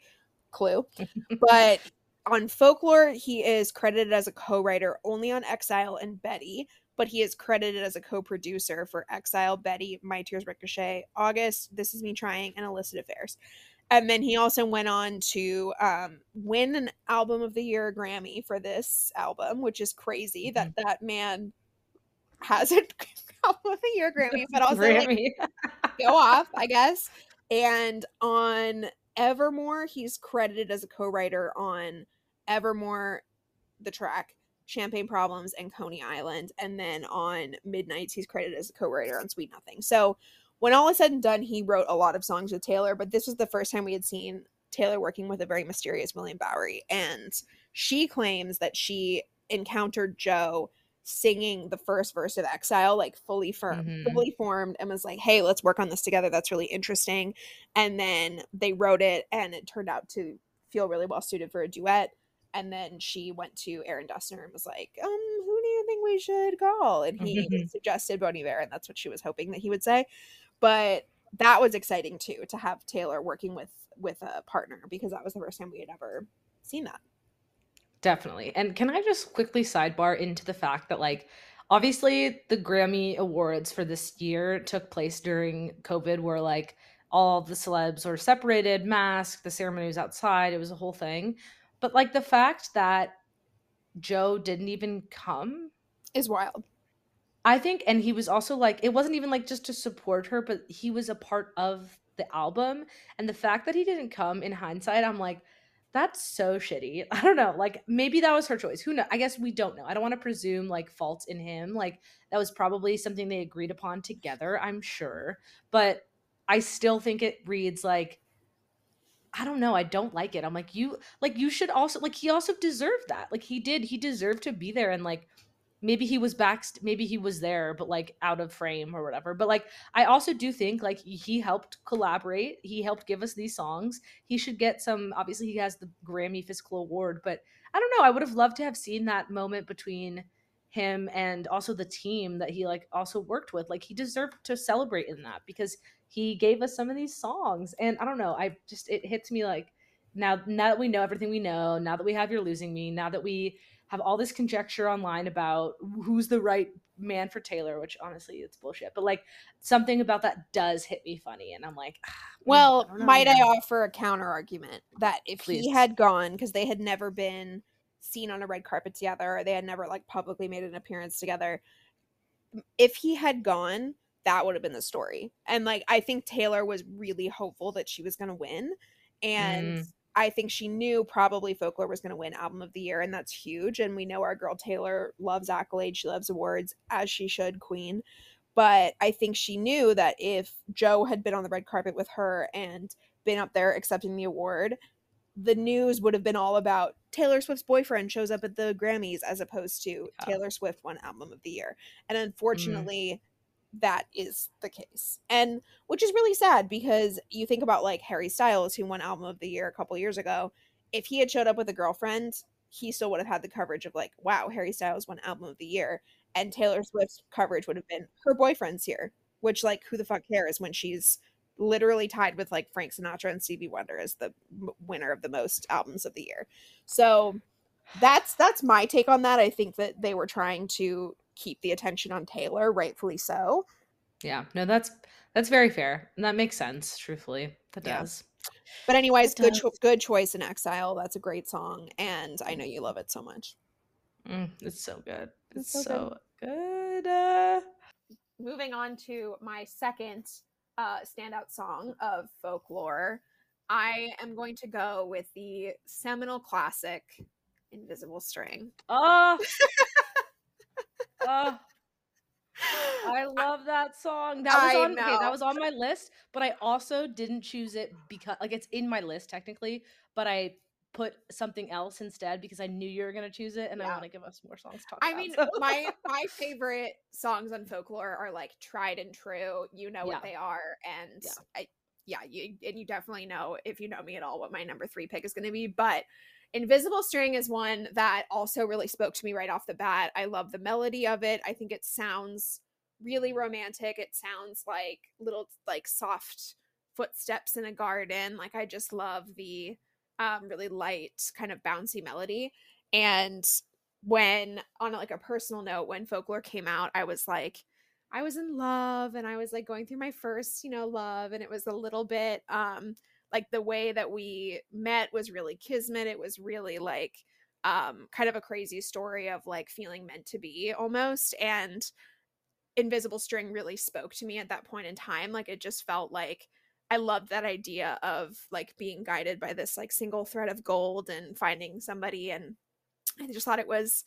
clue. but on folklore, he is credited as a co writer only on Exile and Betty, but he is credited as a co producer for Exile, Betty, My Tears Ricochet, August, This Is Me Trying, and Illicit Affairs. And then he also went on to um, win an Album of the Year Grammy for this album, which is crazy mm-hmm. that that man has an Album of the Year Grammy, but also Grammy. Like, go off, I guess. And on Evermore, he's credited as a co-writer on Evermore, the track Champagne Problems and Coney Island, and then on Midnights, he's credited as a co-writer on Sweet Nothing. So when all is said and done, he wrote a lot of songs with Taylor, but this was the first time we had seen Taylor working with a very mysterious William Bowery, and she claims that she encountered Joe singing the first verse of Exile like fully firm, mm-hmm. fully formed, and was like, "Hey, let's work on this together. That's really interesting." And then they wrote it, and it turned out to feel really well suited for a duet. And then she went to Aaron Dessner and was like, "Um, who do you think we should call?" And he mm-hmm. suggested Bon Iver, and that's what she was hoping that he would say. But that was exciting too to have Taylor working with with a partner because that was the first time we had ever seen that. Definitely. And can I just quickly sidebar into the fact that like obviously the Grammy awards for this year took place during COVID where like all the celebs were separated, masked, the ceremony was outside, it was a whole thing. But like the fact that Joe didn't even come is wild. I think and he was also like it wasn't even like just to support her, but he was a part of the album and the fact that he didn't come in hindsight, I'm like that's so shitty. I don't know. Like maybe that was her choice. Who knows? I guess we don't know. I don't want to presume like fault in him. Like that was probably something they agreed upon together, I'm sure. But I still think it reads like I don't know. I don't like it. I'm like you like you should also like he also deserved that. Like he did. He deserved to be there and like maybe he was back maybe he was there but like out of frame or whatever. But like i also do think like he helped collaborate. He helped give us these songs. He should get some obviously he has the grammy physical award but i don't know. I would have loved to have seen that moment between him and also the team that he like also worked with. Like he deserved to celebrate in that because he gave us some of these songs. And i don't know i just it hits me like now now that we know everything we know now that we have you're losing me now that we have all this conjecture online about who's the right man for Taylor, which honestly it's bullshit. But like something about that does hit me funny, and I'm like, ah, well, I might I offer a counter argument that if Please. he had gone because they had never been seen on a red carpet together, or they had never like publicly made an appearance together, if he had gone, that would have been the story. And like I think Taylor was really hopeful that she was going to win, and. Mm I think she knew probably Folklore was going to win Album of the Year, and that's huge. And we know our girl Taylor loves accolades, she loves awards, as she should, Queen. But I think she knew that if Joe had been on the red carpet with her and been up there accepting the award, the news would have been all about Taylor Swift's boyfriend shows up at the Grammys as opposed to yeah. Taylor Swift won Album of the Year. And mm. That is the case. And which is really sad because you think about like Harry Styles, who won Album of the Year a couple years ago. If he had showed up with a girlfriend, he still would have had the coverage of like, wow, Harry Styles won Album of the Year. And Taylor Swift's coverage would have been her boyfriend's here, which like who the fuck cares when she's literally tied with like Frank Sinatra and Stevie Wonder as the winner of the most albums of the year. So that's that's my take on that. I think that they were trying to keep the attention on Taylor, rightfully so. Yeah, no, that's that's very fair, and that makes sense. Truthfully, that yeah. does. But anyways, good cho- good choice in Exile. That's a great song, and I know you love it so much. Mm, it's so good. It's, it's so, so, good. good. Uh... Moving on to my second uh, standout song of folklore, I am going to go with the seminal classic "Invisible String." Oh. uh, I love that song. That was on okay, that was on my list, but I also didn't choose it because like it's in my list technically, but I put something else instead because I knew you were gonna choose it, and yeah. I want to give us more songs. To talk I about, mean, so. my my favorite songs on folklore are like tried and true. You know yeah. what they are, and yeah. I yeah, you and you definitely know if you know me at all what my number three pick is going to be. But Invisible String is one that also really spoke to me right off the bat. I love the melody of it. I think it sounds really romantic. It sounds like little like soft footsteps in a garden. Like I just love the um, really light kind of bouncy melody. And when on like a personal note, when folklore came out, I was like, I was in love and I was like going through my first, you know, love. And it was a little bit um like the way that we met was really kismet. It was really like um kind of a crazy story of like feeling meant to be almost. And Invisible String really spoke to me at that point in time. Like it just felt like I loved that idea of like being guided by this like single thread of gold and finding somebody and I just thought it was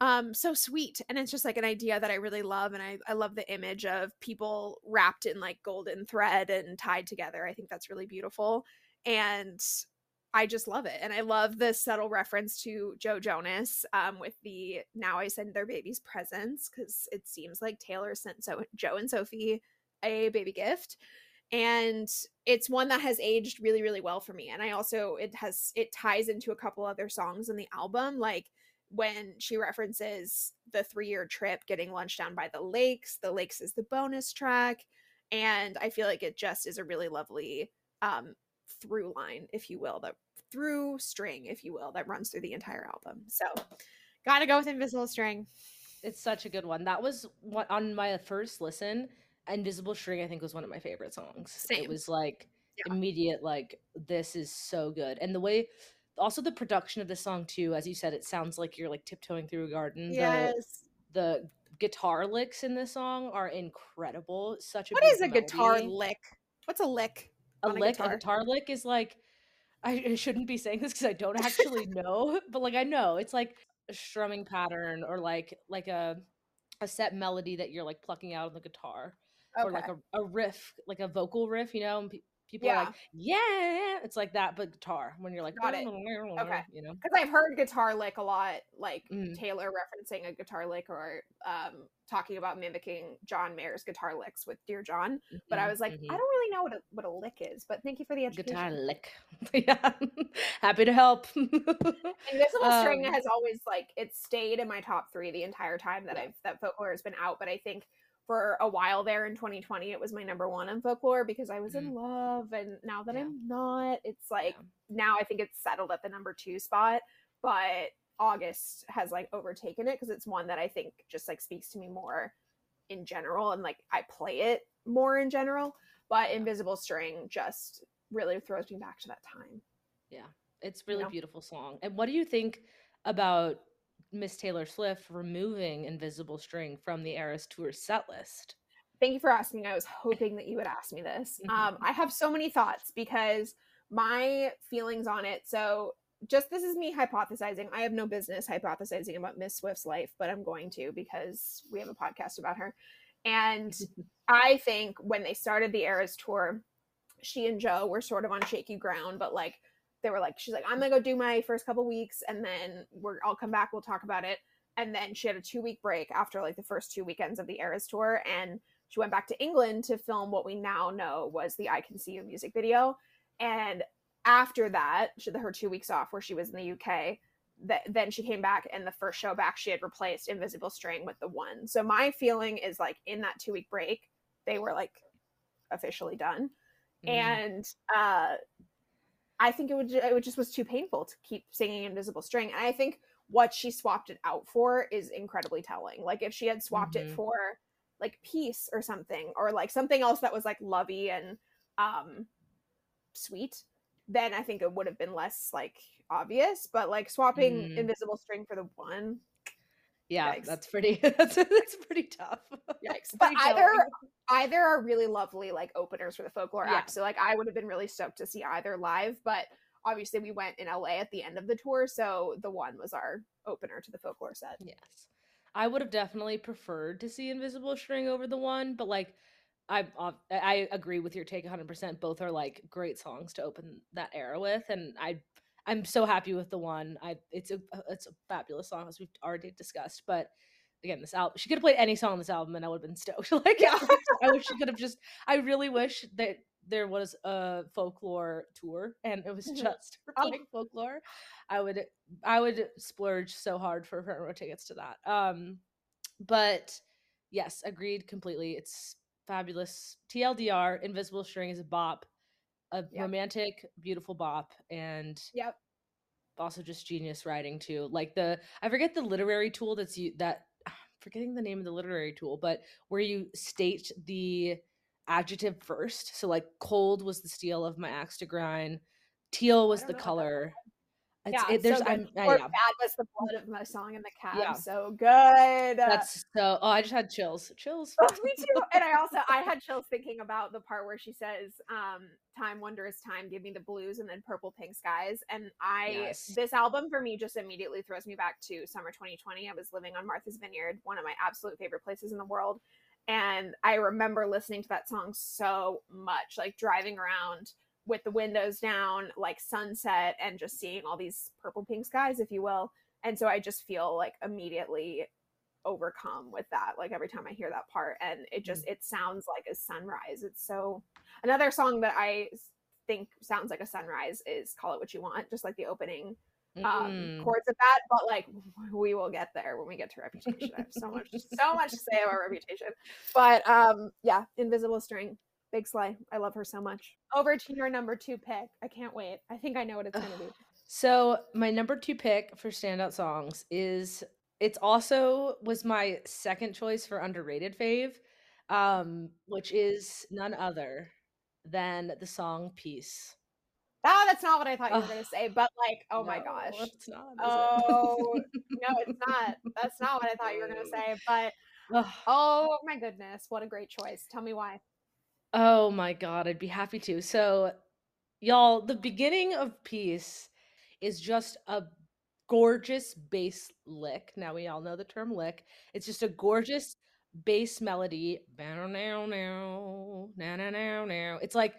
um so sweet and it's just like an idea that i really love and i i love the image of people wrapped in like golden thread and tied together i think that's really beautiful and i just love it and i love the subtle reference to joe jonas um with the now i send their babies presents because it seems like taylor sent so joe and sophie a baby gift and it's one that has aged really really well for me and i also it has it ties into a couple other songs in the album like when she references the three year trip getting lunch down by the lakes the lakes is the bonus track and i feel like it just is a really lovely um through line if you will that through string if you will that runs through the entire album so gotta go with invisible string it's such a good one that was what on my first listen Invisible String, I think, was one of my favorite songs. Same. It was like Yeah. immediate, like, this is so good. And the way, also the production of the song, too, as you said, it sounds like you're like tiptoeing through a garden. Yes the guitar licks in this song are incredible. Such a what is a beautiful guitar lick what's a lick A on a lick, guitar? a guitar lick is like, I, shouldn't be saying this because I don't actually know, but like I know it's like a strumming pattern or like like a a set melody that you're like plucking out on the guitar or like a, a riff, like a vocal riff, you know, people are Yeah. like, yeah, it's like that, but guitar when you're like, Got it. Okay. you know, because I've heard guitar lick a lot, like Mm. Taylor referencing a guitar lick or um, talking about mimicking John Mayer's guitar licks with Dear John. But I Mhm, was like, mhm. I don't really know what a, what a lick is. But thank you for the education. guitar lick. yeah, happy to help. Invisible String Um, has always like it stayed in my top three the entire time that Yeah. I've that folklore has been out. But I think for a while there in 2020, it was my number one in folklore because I was in love, and now that Mm. Yeah. I'm not, it's like Yeah. now I think it's settled at the number two spot. But August has like overtaken it because it's one that I think just like speaks to me more in general, and like I play it more in general. But Yeah. Invisible String just really throws me back to that time. Yeah, it's really know? beautiful song. And what do you think about Miss Taylor Swift removing Invisible String from the Eras Tour set list? Thank you for asking. I was hoping that you would ask me this. Um, I have so many thoughts because my feelings on it. So, just this is me hypothesizing. I have no business hypothesizing about Miss Swift's life, but I'm going to because we have a podcast about her. And I think when they started the Eras tour, she and Joe were sort of on shaky ground, but like they were like, she's like, I'm gonna go do my first couple weeks and then we're I'll come back, we'll talk about it. And then she had a two week break after like the first two weekends of the Eras tour, and she went back to England to film what we now know was the I Can See You music video. And after that, she, her two weeks off where she was in the UK, that then she came back and the first show back she had replaced Invisible String with the one. So my feeling is like in that two week break, they were like officially done Mhm. and uh i think it would it just was too painful to keep singing invisible string and i think what she swapped it out for is incredibly telling like if she had swapped it Mhm. for like peace or something or like something else that was like lovey and um sweet then i think it would have been less like obvious but like swapping Mm. invisible string for the one yeah, yikes. that's pretty. That's, that's pretty tough. Yikes. But either either are really lovely like openers for the folklore Yeah. act. So like I would have been really stoked to see either live, but obviously we went in LA at the end of the tour, so the one was our opener to the folklore set. Yes. I would have definitely preferred to see Invisible String over the one, but like I uh, I agree with your take 100%. Both are like great songs to open that era with and I I'm so happy with the one. I it's a it's a fabulous song as we've already discussed, but again, this album she could have played any song on this album and I would have been stoked. like Yeah. I wish she could have just I really wish that there was a folklore tour and it was just Oh. playing folklore, I would I would splurge so hard for front row tickets to that. Um, but yes, agreed completely. It's fabulous. TLDR, Invisible String is a bop, a Yep. romantic, beautiful bop, and Yep. also just genius writing too. Like the I forget the literary tool that's you that ah, I'm forgetting the name of the literary tool, but where you state the adjective first. So like cold was the steel of my axe to grind, teal was the know what that color. It's, yeah, it, there's so. I'm, uh, or yeah, bad was the blood of my song in the cab. Yeah. So good. that's so. Oh, I just had chills. Chills. Oh, me too. And I also I had chills thinking about the part where she says, um, "Time wondrous time, give me the blues," and then purple pink skies. And I Yes. this album for me just immediately throws me back to summer 2020. I was living on Martha's Vineyard, one of my absolute favorite places in the world, and I remember listening to that song so much, like driving around with the windows down, like sunset, and just seeing all these purple pink skies, if you will. And so I just feel like immediately overcome with that like every time i hear that part. And it just it sounds like a sunrise. It's so another song that i think sounds like a sunrise is call it what you want just like the opening um Mm. chords of that. But like we will get there when we get to reputation. I have so much so much to say about reputation. But um yeah invisible string big slay i love her so much over to your number two pick i can't wait i think i know what it's gonna be So my number two pick for standout songs is it's also was my second choice for underrated fave, um, which is none other than the song Peace. ah that's not what i thought you were gonna say but like oh my gosh It's not. is it? Oh, no, it's not. That's not what I thought you were going to say. But oh my goodness, what a great choice. Tell me why. Oh my god, I'd be happy to. So, y'all, the beginning of Peace is just a gorgeous bass lick. Now we all know the term lick. It's just a gorgeous bass melody. Now now, na na now now. It's like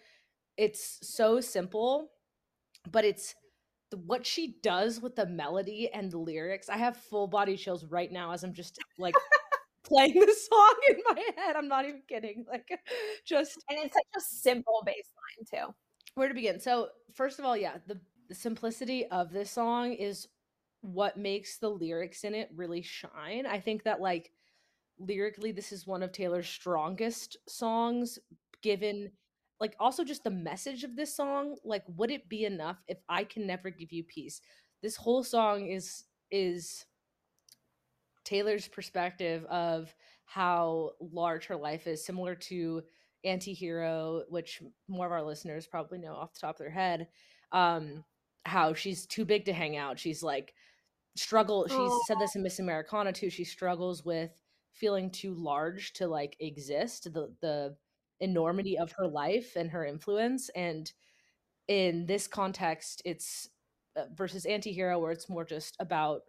it's so simple, but it's what she does with the melody and the lyrics. I have full body chills right now as I'm just like playing the song in my head. I'm not even kidding. Like just And it's such a simple bass line, too. where to begin so first of all yeah the, the simplicity of this song is what makes the lyrics in it really shine i think that like lyrically this is one of taylor's strongest songs given like also just the message of this song like would it be enough if i can never give you peace this whole song is is taylor's perspective of how large her life is similar to anti-hero which more of our listeners probably know off the top of their head um how she's too big to hang out. She's like struggle she's said this in miss americana too she struggles with feeling too large to like exist the the enormity of her life and her influence and in this context it's uh, versus anti-hero where it's more just about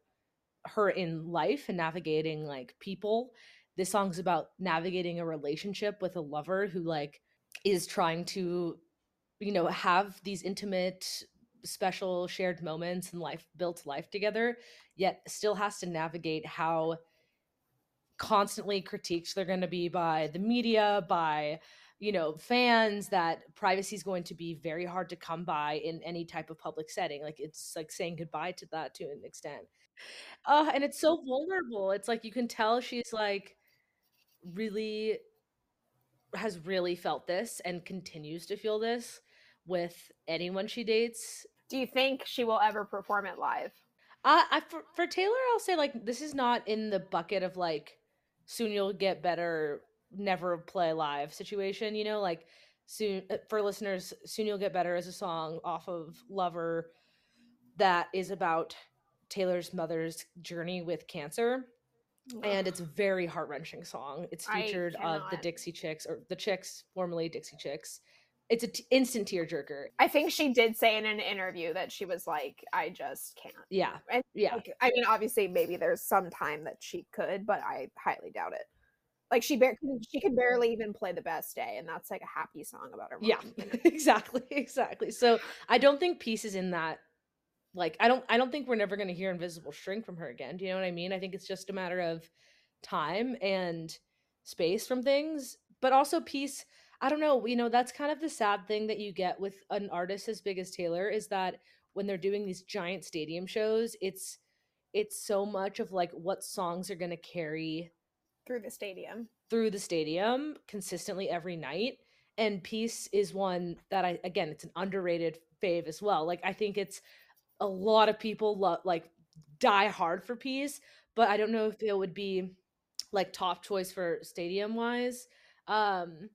her in life and navigating like people this song's about navigating a relationship with a lover who like is trying to you know have these intimate special shared moments and life built life together yet still has to navigate how constantly critiqued they're going to be by the media by you know fans that privacy is going to be very hard to come by in any type of public setting. Like it's like saying goodbye to that to an extent uh, and it's so vulnerable it's like you can tell she's like really has really felt this and continues to feel this with anyone she dates Do you think she will ever perform it live? I, I for, for Taylor, I'll say like this is not in the bucket of like soon you'll get better, never play live situation. You know, like soon uh, for listeners, soon you'll get better as a song off of Lover that is about Taylor's mother's journey with cancer, and it's a very heart wrenching song. It's featured of the. Dixie Chicks or the Chicks, formerly Dixie Chicks. It's an t- instant tearjerker. I think she did say in an interview that she was like, I just can't. Yeah, And yeah. like, I mean, obviously, maybe there's some time that she could, but I highly doubt it. Like she bar- she could barely even play the best day, and that's like a happy song about her mom. yeah you know? exactly exactly so i don't think peace is in that like i don't i don't think we're never going to hear invisible string from her again do you know what i mean i think it's just a matter of time and space from things but also peace I don't know, you know, that's kind of the sad thing that you get with an artist as big as Taylor is that when they're doing these giant stadium shows, it's it's so much of like what songs are going to carry through the stadium. Through the stadium consistently every night. And Peace is one that I again, it's an underrated fave as well. Like I think it's a lot of people love like die hard for Peace, but I don't know if it would be like top choice for stadium wise. Um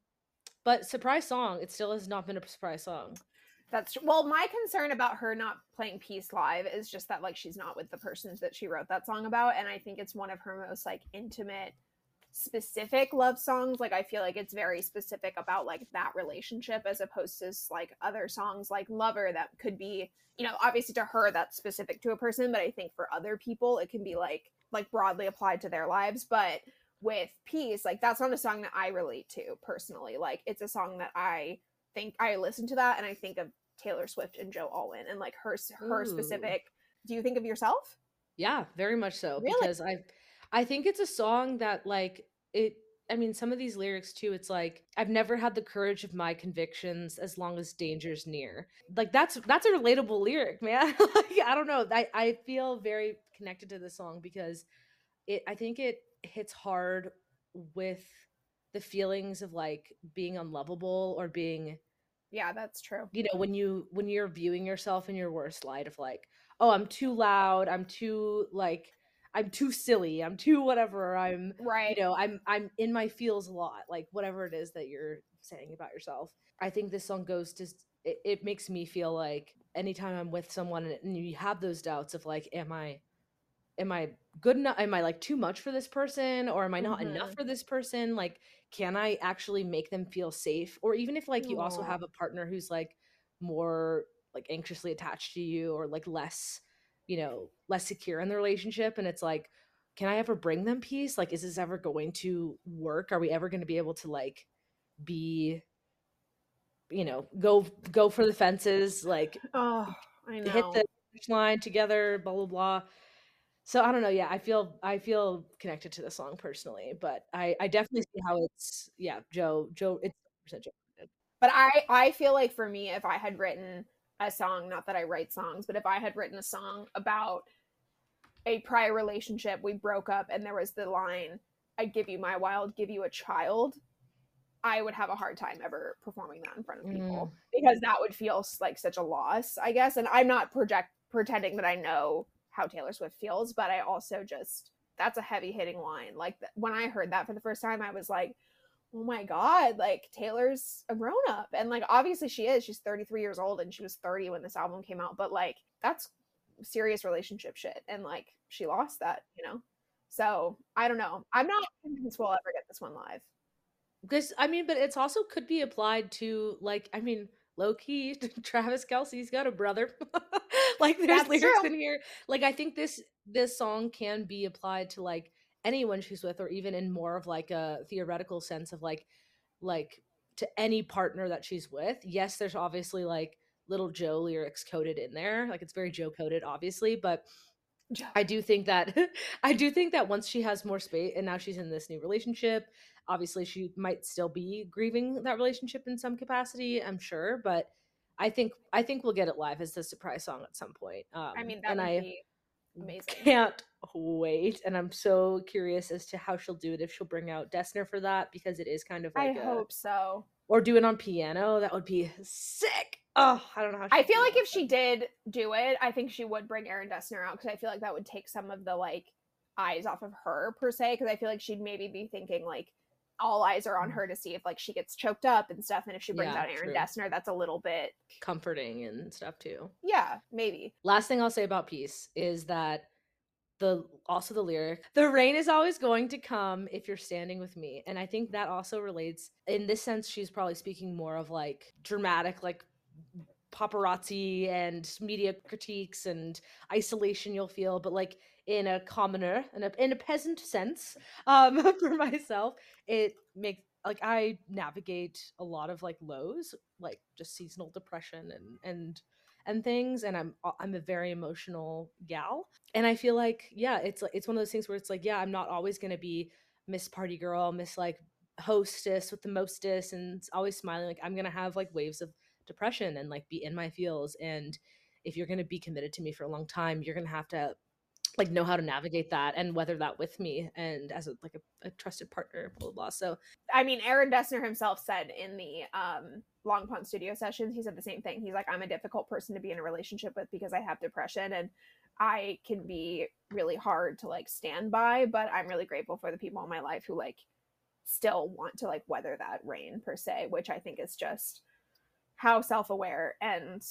but surprise song, it still has not been a surprise song. That's well, my concern about her not playing Peace live is just that like she's not with the persons that she wrote that song about, and I think it's one of her most like intimate, specific love songs. Like I feel like it's very specific about like that relationship as opposed to like other songs like Lover that could be, you know, obviously to her that's specific to a person, but I think for other people it can be like like broadly applied to their lives, but with peace like that's not a song that i relate to personally like it's a song that i think i listen to that and i think of taylor swift and joe alwyn and like her her Ooh. specific do you think of yourself yeah very much so really? because i i think it's a song that like it I mean, some of these lyrics too, it's like, I've never had the courage of my convictions as long as danger's near. Like that's that's a relatable lyric, man. like, I don't know. I, I feel very connected to this song because it I think it hits hard with the feelings of like being unlovable or being yeah that's true you know when you when you're viewing yourself in your worst light of like oh i'm too loud i'm too like i'm too silly i'm too whatever i'm right you know i'm i'm in my feels a lot like whatever it is that you're saying about yourself i think this song goes to it, it makes me feel like anytime i'm with someone and you have those doubts of like am i am I good enough? Am I like too much for this person or am I not mm-hmm. enough for this person? Like, can I actually make them feel safe? Or even if like you also have a partner who's like more like anxiously attached to you or like less, you know, less secure in the relationship and it's like, can I ever bring them peace? Like, is this ever going to work? Are we ever going to be able to like be, you know, go go for the fences, like oh, I know. hit the line together, blah blah blah so I don't know. Yeah, I feel I feel connected to the song personally, but I I definitely see how it's yeah Joe Joe it's percent Joe. But I I feel like for me, if I had written a song, not that I write songs, but if I had written a song about a prior relationship, we broke up, and there was the line, "I give you my wild, give you a child." I would have a hard time ever performing that in front of people mm. because that would feel like such a loss, I guess. And I'm not project pretending that I know how Taylor Swift feels, but I also just that's a heavy hitting line. Like when I heard that for the first time, I was like, oh my god, like Taylor's a grown up, and like obviously she is. She's 33 years old, and she was 30 when this album came out. But like that's serious relationship shit, and like she lost that, you know. So I don't know. I'm not convinced we'll ever get this one live. Because I mean, but it's also could be applied to like I mean low key, Travis Kelce's got a brother. like there's That's lyrics true. in here. Like I think this this song can be applied to like anyone she's with, or even in more of like a theoretical sense of like like to any partner that she's with. Yes, there's obviously like little Joe lyrics coded in there. Like it's very Joe coded, obviously, but I do think that I do think that once she has more space and now she's in this new relationship obviously she might still be grieving that relationship in some capacity i'm sure but i think i think we'll get it live as the surprise song at some point um, i mean that and would I be amazing. can't wait and i'm so curious as to how she'll do it if she'll bring out dessner for that because it is kind of like i a, hope so. or do it on piano that would be sick. Oh i don't know i feel like if she did do it i think she would bring aaron dessner out because i feel like that would take some of the like eyes off of her per se because i feel like she'd maybe be thinking like all eyes are on her to see if like she gets choked up and stuff. And if she brings yeah, out Aaron true. Dessner, that's a little bit comforting and stuff too. Yeah, maybe. Last thing I'll say about peace is that the also the lyric the rain is always going to come if you're standing with me and i think that also relates in this sense she's probably speaking more of like dramatic like paparazzi and media critiques and isolation you'll feel but like in a commoner in a, in a peasant sense um for myself it makes like i navigate a lot of like lows like just seasonal depression and and and things and i'm uh, i'm a very emotional gal and i feel like yeah it's it's one of those things where it's like yeah i'm not always going to be miss party girl miss like hostess with the mostess and always smiling like i'm gonna have like waves of depression and like be in my feels and if you're gonna be committed to me for a long time you're gonna have to like know how to navigate that and weather that with me and as a like a, a trusted partner blah, blah blah. So i mean aaron dessner himself said in the um long pond studio sessions he said the same thing. He's like i'm a difficult person to be in a relationship with because i have depression and i can be really hard to like stand by but i'm really grateful for the people in my life who like still want to like weather that rain per se which i think is just how self-aware and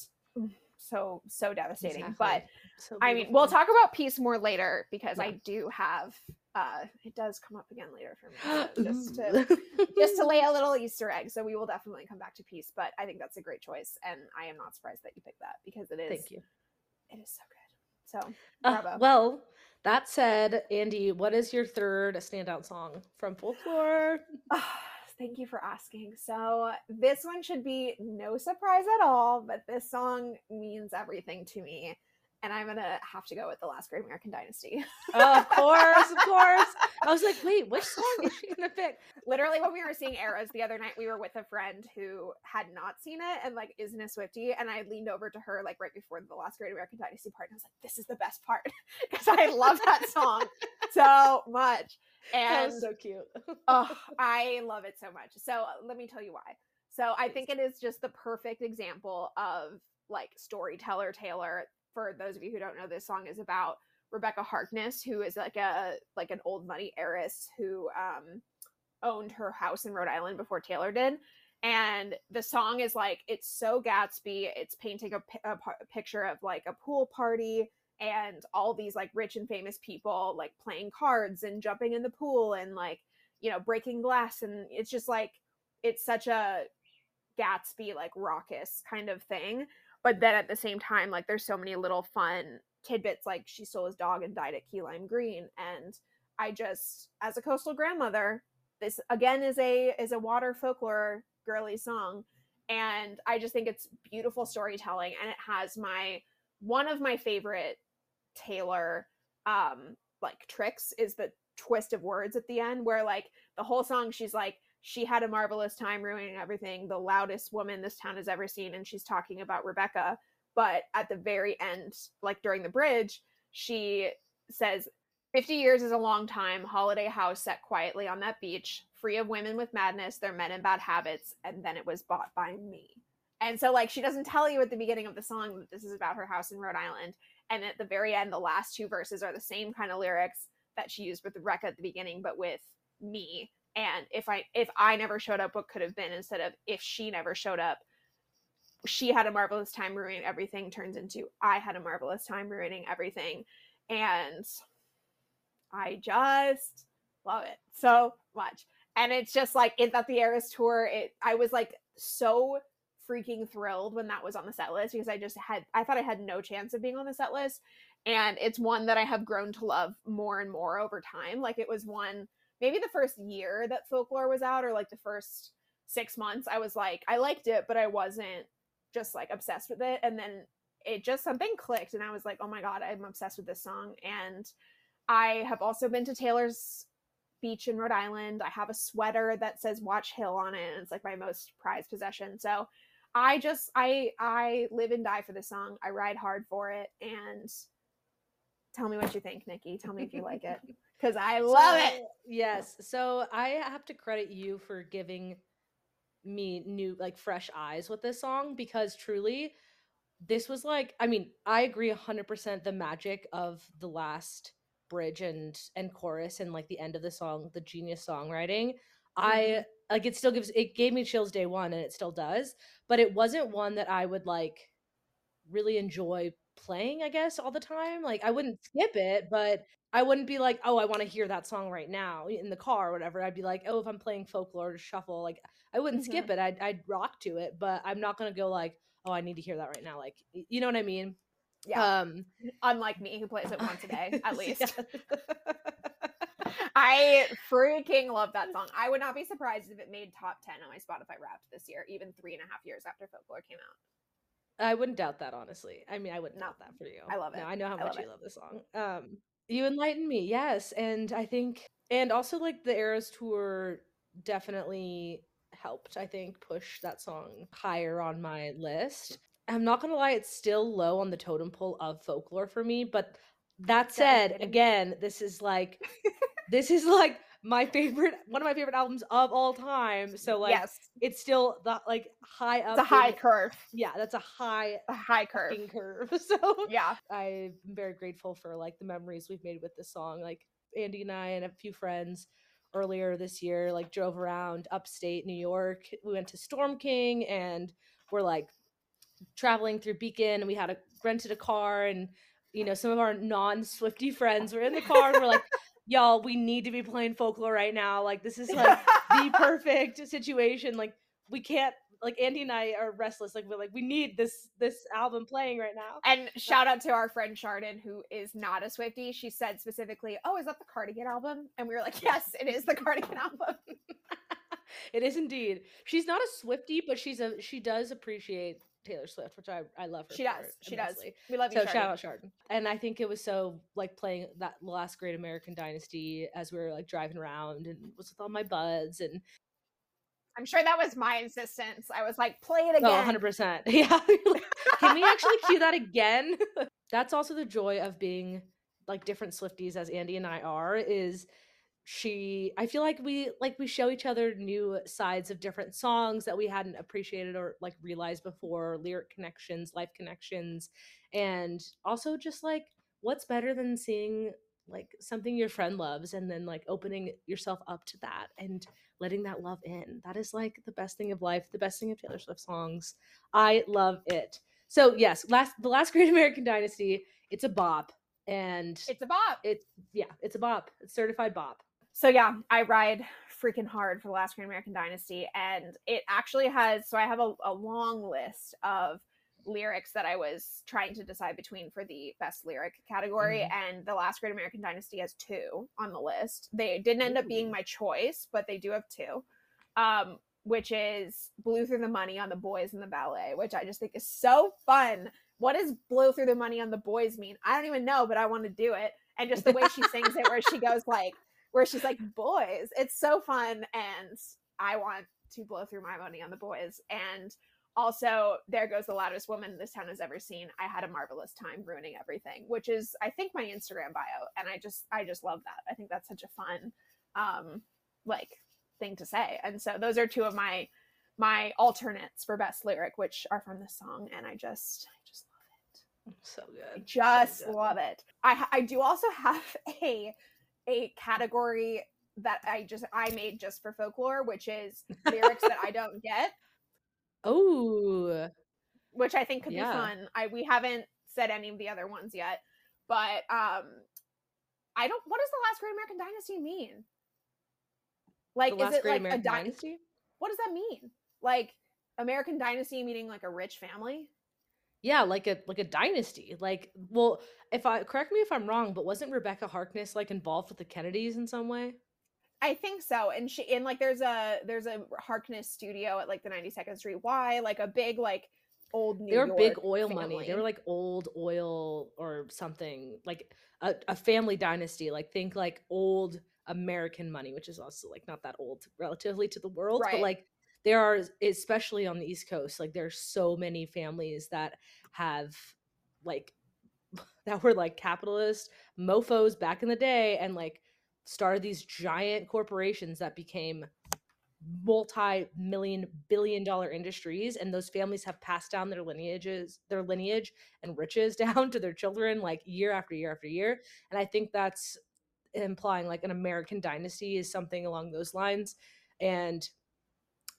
so so devastating exactly. but so i mean we'll talk about peace more later because yeah. i do have uh it does come up again later for me just to just to lay a little easter egg so we will definitely come back to peace but i think that's a great choice and i am not surprised that you picked that because it is thank you. it is so good. So uh, well that said andy what is your third standout song from folklore Thank you for asking. So, this one should be no surprise at all, but this song means everything to me. And I'm to have to go with The Last Great American Dynasty. oh, of course, of course. I was like, wait, which song is she to pick? Literally, when we were seeing Eras the other night, we were with a friend who had not seen it and like isn't a Swiftie. And I leaned over to her like right before The Last Great American Dynasty part. And I was like, this is the best part because I love that song so much. And so cute. oh, I love it so much. So let me tell you why. So I think it is just the perfect example of like storyteller Taylor. For those of you who don't know, this song is about Rebekah Harkness, who is like a like an old money heiress who um owned her house in Rhode Island before Taylor did. And the song is like it's so Gatsby. It's painting a, a, picture of like a pool party and all these like rich and famous people like playing cards and jumping in the pool and like you know breaking glass and it's just like it's such a gatsby like raucous kind of thing but then at the same time like there's so many little fun tidbits like she stole his dog and dyed at key lime green and i just as a coastal grandmother this again is a is a water folklore girly song and i just think it's beautiful storytelling and it has my one of my favorite Taylor um like tricks is the twist of words at the end where like the whole song she's like she had a marvelous time ruining everything the loudest woman this town has ever seen and she's talking about Rebekah. But at the very end like during the bridge she says 50 years is a long time. Holiday house set quietly on that beach free of women with madness. Their men and bad habits and then it was bought by me. And so like she doesn't tell you at the beginning of the song that this is about her house in Rhode Island. And at the very end the last two verses are the same kind of lyrics that she used with Rebekah at the beginning but with me and if I if I never showed up what could have been instead of if she never showed up? She had a marvelous time ruining everything turns into I had a marvelous time ruining everything. And I just love it so much. And it's just like it's at the Eras tour it I was like so freaking thrilled when that was on the set list because I just had I thought I had no chance of being on the set list. And it's one that I have grown to love more and more over time. Like it was one maybe the first year that folklore was out or like the first 6 months I was like I liked it but I wasn't just like obsessed with it and then it just something clicked and I was like oh my god I'm obsessed with this song and I have also been to Taylor's beach in Rhode Island. I have a sweater that says Watch Hill on it. And it's like my most prized possession. So I just I I live and die for this song. I ride hard for it and tell me what you think, Nikki. Tell me if you like it cuz I love so, it. Yes. So I have to credit you for giving me new like fresh eyes with this song because truly this was like I mean, I agree 100% the magic of the last bridge and and chorus and like the end of the song, the genius songwriting. Mm-hmm. I like it still gives it gave me chills day one and it still does but it wasn't one that i would like really enjoy playing i guess all the time like i wouldn't skip it but i wouldn't be like oh i want to hear that song right now in the car or whatever i'd be like oh if i'm playing folklore or shuffle like i wouldn't mm-hmm. skip it I'd, I'd rock to it but i'm not gonna go like oh i need to hear that right now like you know what i mean yeah um unlike me who plays it once a day at least I freaking love that song. I would not be surprised if it made top 10 on my Spotify wrapped this year, even three and a half years after Folklore came out. I wouldn't doubt that, honestly. I mean, I wouldn't no, doubt that for you. I love it. No, I know how much love you it. love this song. Um, you enlighten me, yes. And I think, and also like the Eras tour definitely helped, I think, push that song higher on my list. I'm not gonna lie, it's still low on the totem pole of folklore for me. But that said, again, this is like this is like my favorite one of my favorite albums of all time. So like yes. it's still the like high up. It's a high curve. Yeah, that's a high a high curve. curve. So yeah. I'm very grateful for like the memories we've made with this song. Like Andy and I and a few friends earlier this year like drove around upstate New York. We went to Storm King and we're like traveling through Beacon and we had a rented a car and you know some of our non-Swifty friends were in the car and we're like y'all, we need to be playing folklore right now. Like this is like the perfect situation. Like we can't like Andy and I are restless. Like we're like we need this this album playing right now. And shout out to our friend Chardon, who is not a Swifty. She said specifically, "Oh, is that the Cardigan album?" And we were like, "Yes, it is the Cardigan album." it is indeed. She's not a Swifty, but she's a she does appreciate Taylor Swift, which I I love her. She does. She immensely. does. We love you. So shout out Chardon. And I think it was so like playing that last Great American Dynasty as we were like driving around and was with all my buds and. I'm sure that was my insistence. I was like, play it oh, again. Oh, 100%. Yeah. Can we actually cue that again? That's also the joy of being like different Swifties as Andy and I are is she i feel like we like we show each other new sides of different songs that we hadn't appreciated or like realized before lyric connections life connections and also just like what's better than seeing like something your friend loves and then like opening yourself up to that and letting that love in. That is like the best thing of life the best thing of taylor swift songs. I love it. So yes last the last great american dynasty it's a bop and it's a bop. it's yeah it's a bop. It's certified bop so yeah, I ride freaking hard for the last Great American Dynasty, and it actually has. So I have a, a long list of lyrics that I was trying to decide between for the best lyric category, mm-hmm. and the last Great American Dynasty has two on the list. They didn't end Ooh. up being my choice, but they do have two. Um, which is blew through the money on the boys in the ballet, which I just think is so fun. What does blow through the money on the boys mean? I don't even know, but I want to do it. And just the way she sings it, where she goes like, where she's like, boys, it's so fun. And I want to blow through my money on the boys. And also, there goes the loudest woman this town has ever seen. I had a marvelous time ruining everything, which is, I think, my Instagram bio. And I just, I just love that. I think that's such a fun, um, like thing to say. And so those are two of my, my alternates for best lyric, which are from this song. And I just, I just love it. So good. I just so good. love it. I, I do also have a a category that I just I made just for folklore, which is lyrics that I don't get. Oh, which I think could yeah. be fun. I we haven't said any of the other ones yet, but um, I don't. What does the last Great American Dynasty mean? Like, is it like American a dy- dynasty? What does that mean? Like American Dynasty meaning like a rich family? Yeah, like a like a dynasty. Like, well, if I correct me if I'm wrong, but wasn't Rebekah Harkness like involved with the Kennedys in some way? I think so. And she and like there's a there's a Harkness studio at like the 92nd Street Y, like a big like old New They were York big oil family. money. They were like old oil or something, like a, a family dynasty. Like think like old American money, which is also like not that old relatively to the world, right. but like there are especially on the east coast like there's so many families that have like that were like capitalist mofos back in the day and like started these giant corporations that became multi-million billion dollar industries and those families have passed down their lineages their lineage and riches down to their children like year after year after year and i think that's implying like an american dynasty is something along those lines and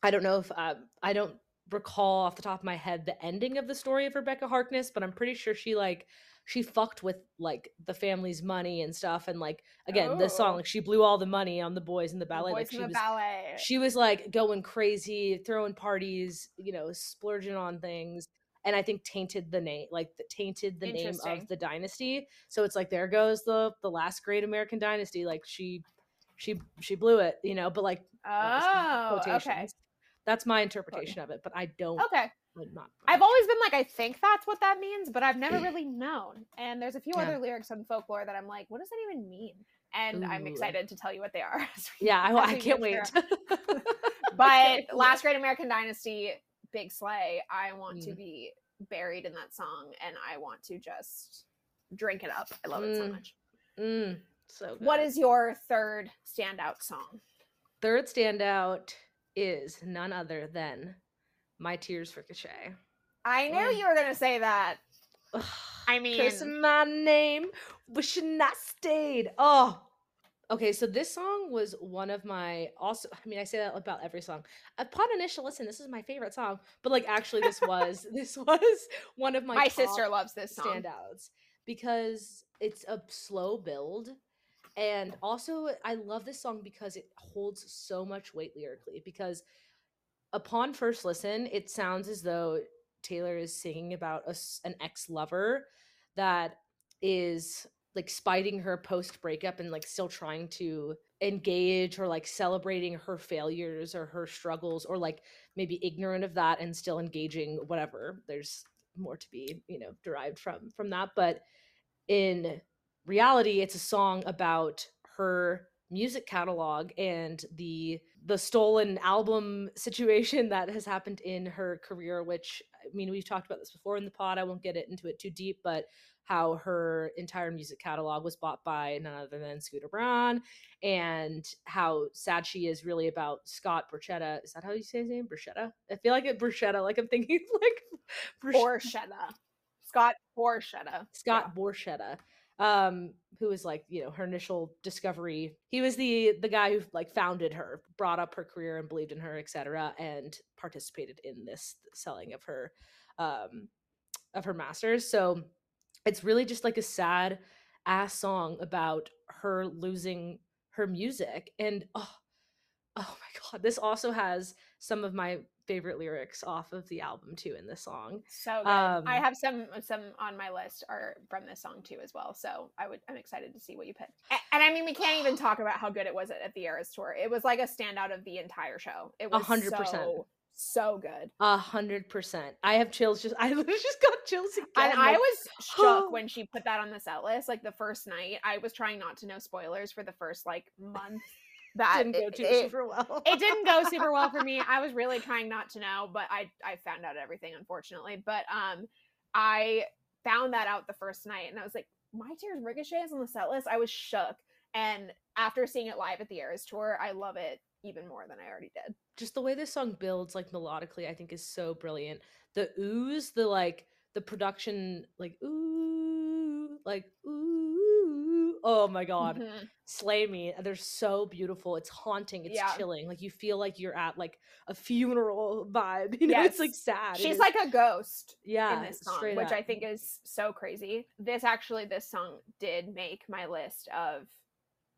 I don't know if uh, I don't recall off the top of my head the ending of the story of Rebekah Harkness, but I'm pretty sure she like she fucked with like the family's money and stuff and like again oh. this song like she blew all the money on the boys in the ballet the like she was ballet. she was like going crazy throwing parties you know splurging on things and i think tainted the name like the, tainted the name of the dynasty so it's like there goes the the last great american dynasty like she she she blew it you know but like oh okay that's my interpretation of it, but I don't. Okay. Not I've always been like, I think that's what that means, but I've never really known. And there's a few yeah. other lyrics on folklore that I'm like, what does that even mean? and I'm excited to tell you what they are. Yeah, I, I can't wait. But Last Great American Dynasty, Big Slay, I want to Mm. be buried in that song and I want to just drink it up. I love it so Mm. much. Mm, so good. What is your third standout song? third standout is none other than My Tears Ricochet. I knew you were going to say that. Ugh, I mean, Cursing my name, wishing I stayed. Oh, okay. So this song was one of my also. I mean, I say that about every song. Upon initial listen, this is my favorite song. But like, actually, this was this was one of my my sister loves this song. standouts because it's a slow build. And also, I love this song because it holds so much weight lyrically. Because upon first listen, it sounds as though Taylor is singing about a an ex lover that is like spiting her post breakup and like still trying to engage or like celebrating her failures or her struggles or like maybe ignorant of that and still engaging whatever there's more to be you know derived from from that but in reality it's a song about her music catalog and the the stolen album situation that has happened in her career which i mean we've talked about this before in the pod i won't get it into it too deep but how her entire music catalog was bought by none other than Scooter Braun, and how sad she is really about Scott Borchetta. Is that how you say his name? Borchetta? I feel like it Borchetta, like I'm thinking like Borch- Borchetta. Scott Borchetta. Scott Borchetta, um, who was like you know her initial discovery. He was the the guy who like founded her, brought up her career, and believed in her, etc., and participated in this selling of her, um, of her masters. So it's really just like a sad ass song about her losing her music, and oh, oh my god, this also has some of my favorite lyrics off of the album too in this song. So good. I Um, have some some on my list are from this song too as well. So I would I'm excited to see what you pick. A- And, I mean we can't even talk about how good it was at, at the Eras tour. It was like a standout of the entire show. It was hundred percent. so so good. A hundred percent. I have chills. Just I literally just got chills again. And I was shook when she put that on the set list. Like the first night, I was trying not to know spoilers for the first like month. That didn't go too it- super well. it didn't go super well for me. I was really trying not to know, but I I found out everything unfortunately. But um I found that out the first night and I was like, My Tears Ricochet is on the set list. I was shook. And after seeing it live at the Eras tour, I love it even more than I already did. just the way this song builds like melodically i think is so brilliant the oohs the like the production like ooh like ooh oh my god Mhm. slay me they're so beautiful it's haunting it's Yeah. chilling like you feel like you're at like a funeral vibe you know it's like sad She's like a ghost yeah in this song, which I think is so crazy. This actually, this song did make my list of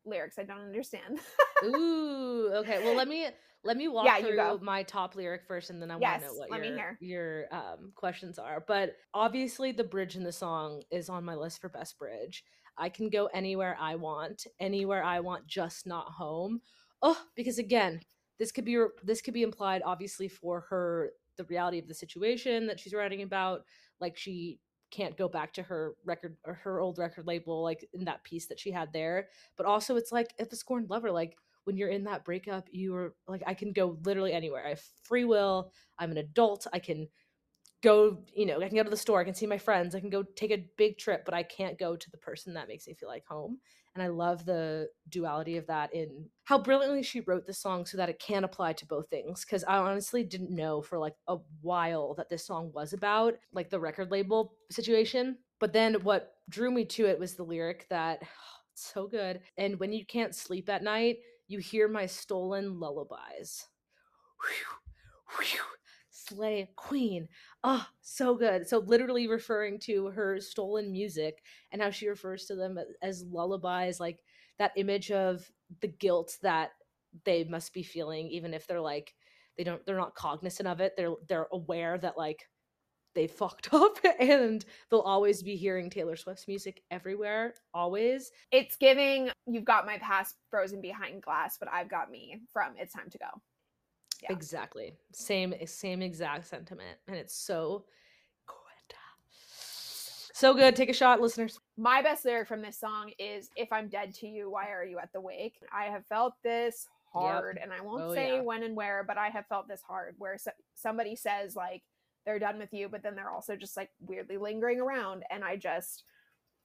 lyrics I don't understand. Ooh, okay. Well, let me let me walk Yeah, through my top lyric first, and then I want to know what your your um, questions are. But obviously, the bridge in the song is on my list for best bridge. I can go anywhere I want, anywhere I want, just not home. Oh, because again, this could be this could be implied, obviously, for her the reality of the situation that she's writing about. Like she can't go back to her record or her old record label, like in that piece that she had there. But also, it's like if a scorned lover, like when you're in that breakup, you are like, I can go literally anywhere. I have free will. I'm an adult. I can go, you know, I can go to the store. I can see my friends. I can go take a big trip, but I can't go to the person that makes me feel like home. And I love the duality of that in how brilliantly she wrote the song so that it can apply to both things. Cause I honestly didn't know for like a while that this song was about, like the record label situation. But then what drew me to it was the lyric that it's so good. And when you can't sleep at night, you hear my stolen lullabies. Whew, whew, slay queen. Oh, so good. So literally referring to her stolen music and how she refers to them as lullabies, like that image of the guilt that they must be feeling, even if they're like they don't they're not cognizant of it. They're they're aware that like they fucked up and they'll always be hearing Taylor Swift's music everywhere, always. It's giving you've got my past frozen behind glass, but I've got me from It's Time to Go. Yeah. Exactly. Same eh, same exact sentiment. And it's so good. So good. Take a shot, listeners. My best lyric from this song is If I'm dead to you, why are you at the wake? I have felt this hard, yep. and I won't oh, say yeah. when and where, but I have felt this hard where so- somebody says, like, they're done with you, but then they're also just like weirdly lingering around. And I just,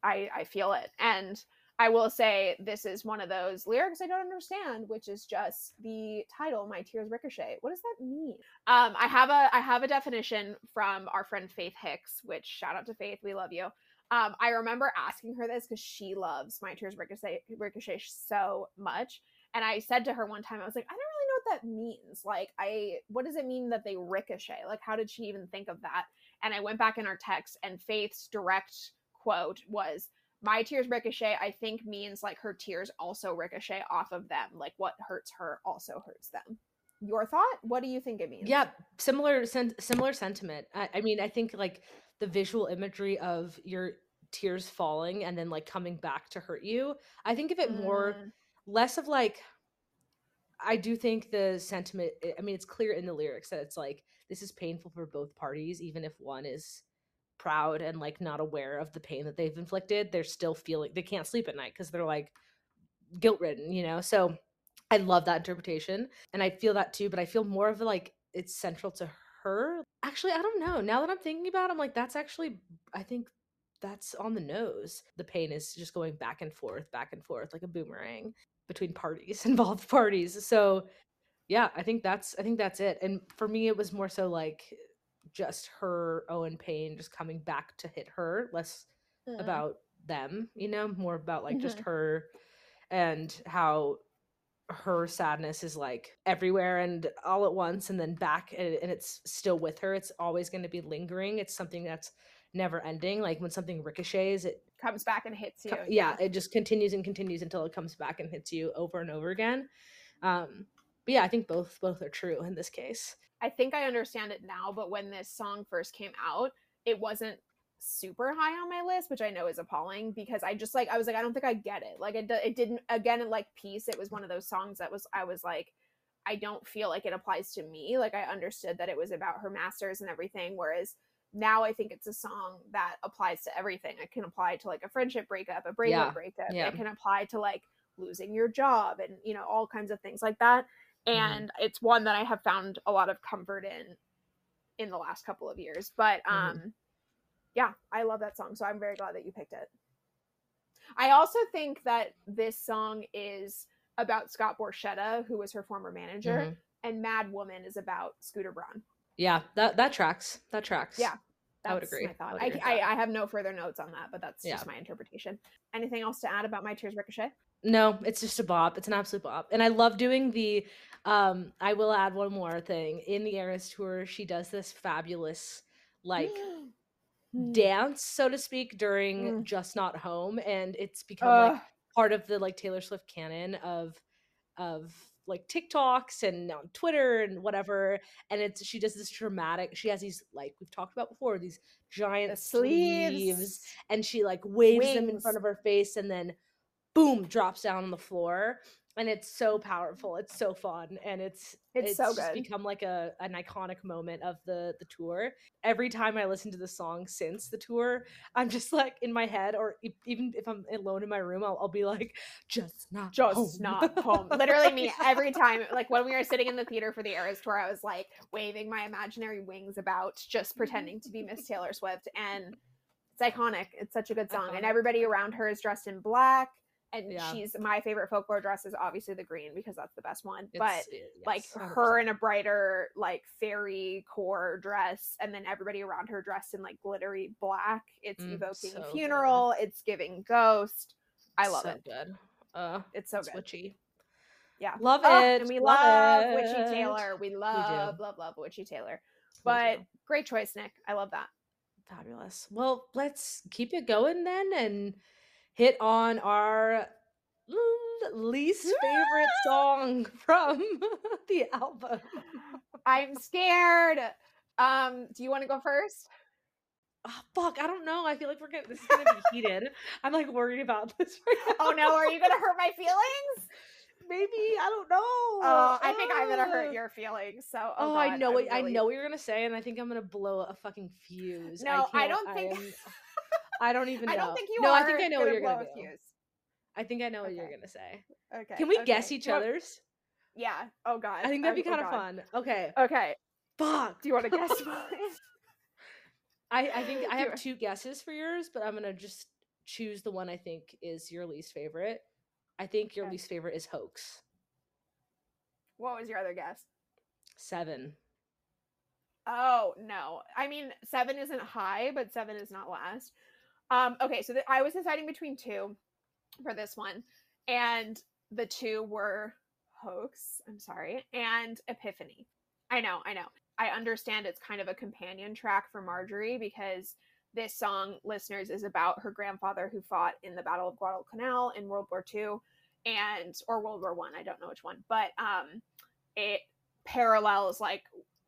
I, I feel it. And I will say this is one of those lyrics I don't understand, which is just the title, "My Tears Ricochet." What does that mean? Um, I have a I have a definition from our friend Faith Hicks, which shout out to Faith, we love you. Um, I remember asking her this because she loves "My Tears Ricochet" Ricochet so much, and I said to her one time, I was like, I don't really know what that means. Like, I what does it mean that they ricochet? Like, how did she even think of that? And I went back in our text, and Faith's direct quote was my tears ricochet i think means like her tears also ricochet off of them. Like what hurts her also hurts them. Your thought? What do you think it means? Yeah similar sen- similar sentiment. I, I mean i think like the visual imagery of your tears falling and then like coming back to hurt you i think of it more mm. less of like i do think the sentiment i mean it's clear in the lyrics that it's like this is painful for both parties even if one is proud and like not aware of the pain that they've inflicted they're still feeling they can't sleep at night because they're like guilt ridden you know? So i love that interpretation and i feel that too but i feel more of like it's central to her. Actually i don't know now that i'm thinking about it i'm like that's actually i think that's on the nose. The pain is just going back and forth back and forth like a boomerang between parties involved parties so yeah i think that's i think that's it and for me it was more so like just her own pain just coming back to hit her, less mm. about them, you know, more about like mm-hmm. just her and how her sadness is like everywhere and all at once and then back and, and it's still with her. It's always going to be lingering. It's something that's never ending. Like when something ricochets, it comes back and hits you. Co- yeah, yeah, it just continues and continues until it comes back and hits you over and over again. Um, but yeah, I think both both are true in this case. I think I understand it now, but when this song first came out, it wasn't super high on my list, which I know is appalling because I just like I was like I don't think I get it. Like it it didn't again like peace. It was one of those songs that was I was like I don't feel like it applies to me. Like I understood that it was about her masters and everything, whereas now I think it's a song that applies to everything. It can apply to like a friendship breakup, a breakup yeah. breakup. Yeah. It can apply to like losing your job and you know all kinds of things like that. Mm-hmm. and mm-hmm. it's one that I have found a lot of comfort in in the last couple of years. But mm-hmm. um mm-hmm. yeah, I love that song, so I'm very glad that you picked it. I also think that this song is about Scott Borchetta, who was her former manager, mm-hmm. and Mad Woman is about Scooter Braun. Yeah, that that tracks. That tracks. Yeah. I would agree. I, would agree I, I, I, have no further notes on that, but that's yeah. just my interpretation. Anything else to add about my tears ricochet? No, it's just a bop. It's an absolute bop. And I love doing the um I will add one more thing. In the Eras tour, she does this fabulous like hmm. dance, so to speak, during mm. Just Not Home. And it's become uh. like part of the like Taylor Swift canon of of like TikToks and on Twitter and whatever. And it's she does this dramatic. She has these like we've talked about before these giant sleeves. sleeves, and she like waves Wings. them in front of her face and then boom drops down on the floor and it's so powerful it's so fun and it's it's, it's so good become like a an iconic moment of the the tour every time i listen to the song since the tour i'm just like in my head or even if i'm alone in my room i'll, I'll be like just not just home. not home literally me every time like when we were sitting in the theater for the eras tour i was like waving my imaginary wings about just pretending to be miss taylor swift and it's iconic it's such a good song iconic. and everybody around her is dressed in black and yeah. she's my favorite folklore dress is obviously the green because that's the best one it's, but yes, like 100%. her in a brighter like fairy core dress and then everybody around her dressed in like glittery black it's mm, evoking so funeral good. it's giving ghost. I love so it. good. Uh it's so good. witchy yeah. Love oh, it and we love, love witchy taylor. We love we love love witchy taylor. But great choice nick. I love that. Fabulous. Well let's keep it going then and hit on our least favorite song from the album. I'm scared. Um, do you want to go first? Oh, fuck, I don't know. I feel like we're gonna this is gonna be heated. I'm like worried about this right Oh no, are you gonna hurt my feelings? Maybe I don't know. Oh, I think I'm gonna hurt your feelings. So, oh, oh God, I know what really... I know what you're gonna say, and I think I'm gonna blow a fucking fuse. No, I, I don't think. I don't even know. I don't think you no, are. I think I know what you're gonna a do. fuse. I think I know what you're gonna say. Okay. Can we okay. guess each Do you want- other's? Yeah. Oh god. I think that'd be Oh, kind of God. fun. Okay. Okay. Fuck. Do you want to guess mine? I, I think I have two guesses for yours, but I'm gonna just choose the one I think is your least favorite. I think your Okay. least favorite is hoax. what was your other guess? Seven. Oh no. I mean, seven isn't high, but seven is not last. Um, okay, so th- I was deciding between two for this one, and the two were hoax. I'm sorry, and Epiphany. I know, I know. I understand it's kind of a companion track for Marjorie because this song, listeners, is about her grandfather who fought in the Battle of Guadalcanal in World War II and or World War One. I. I don't know which one, but um, it parallels like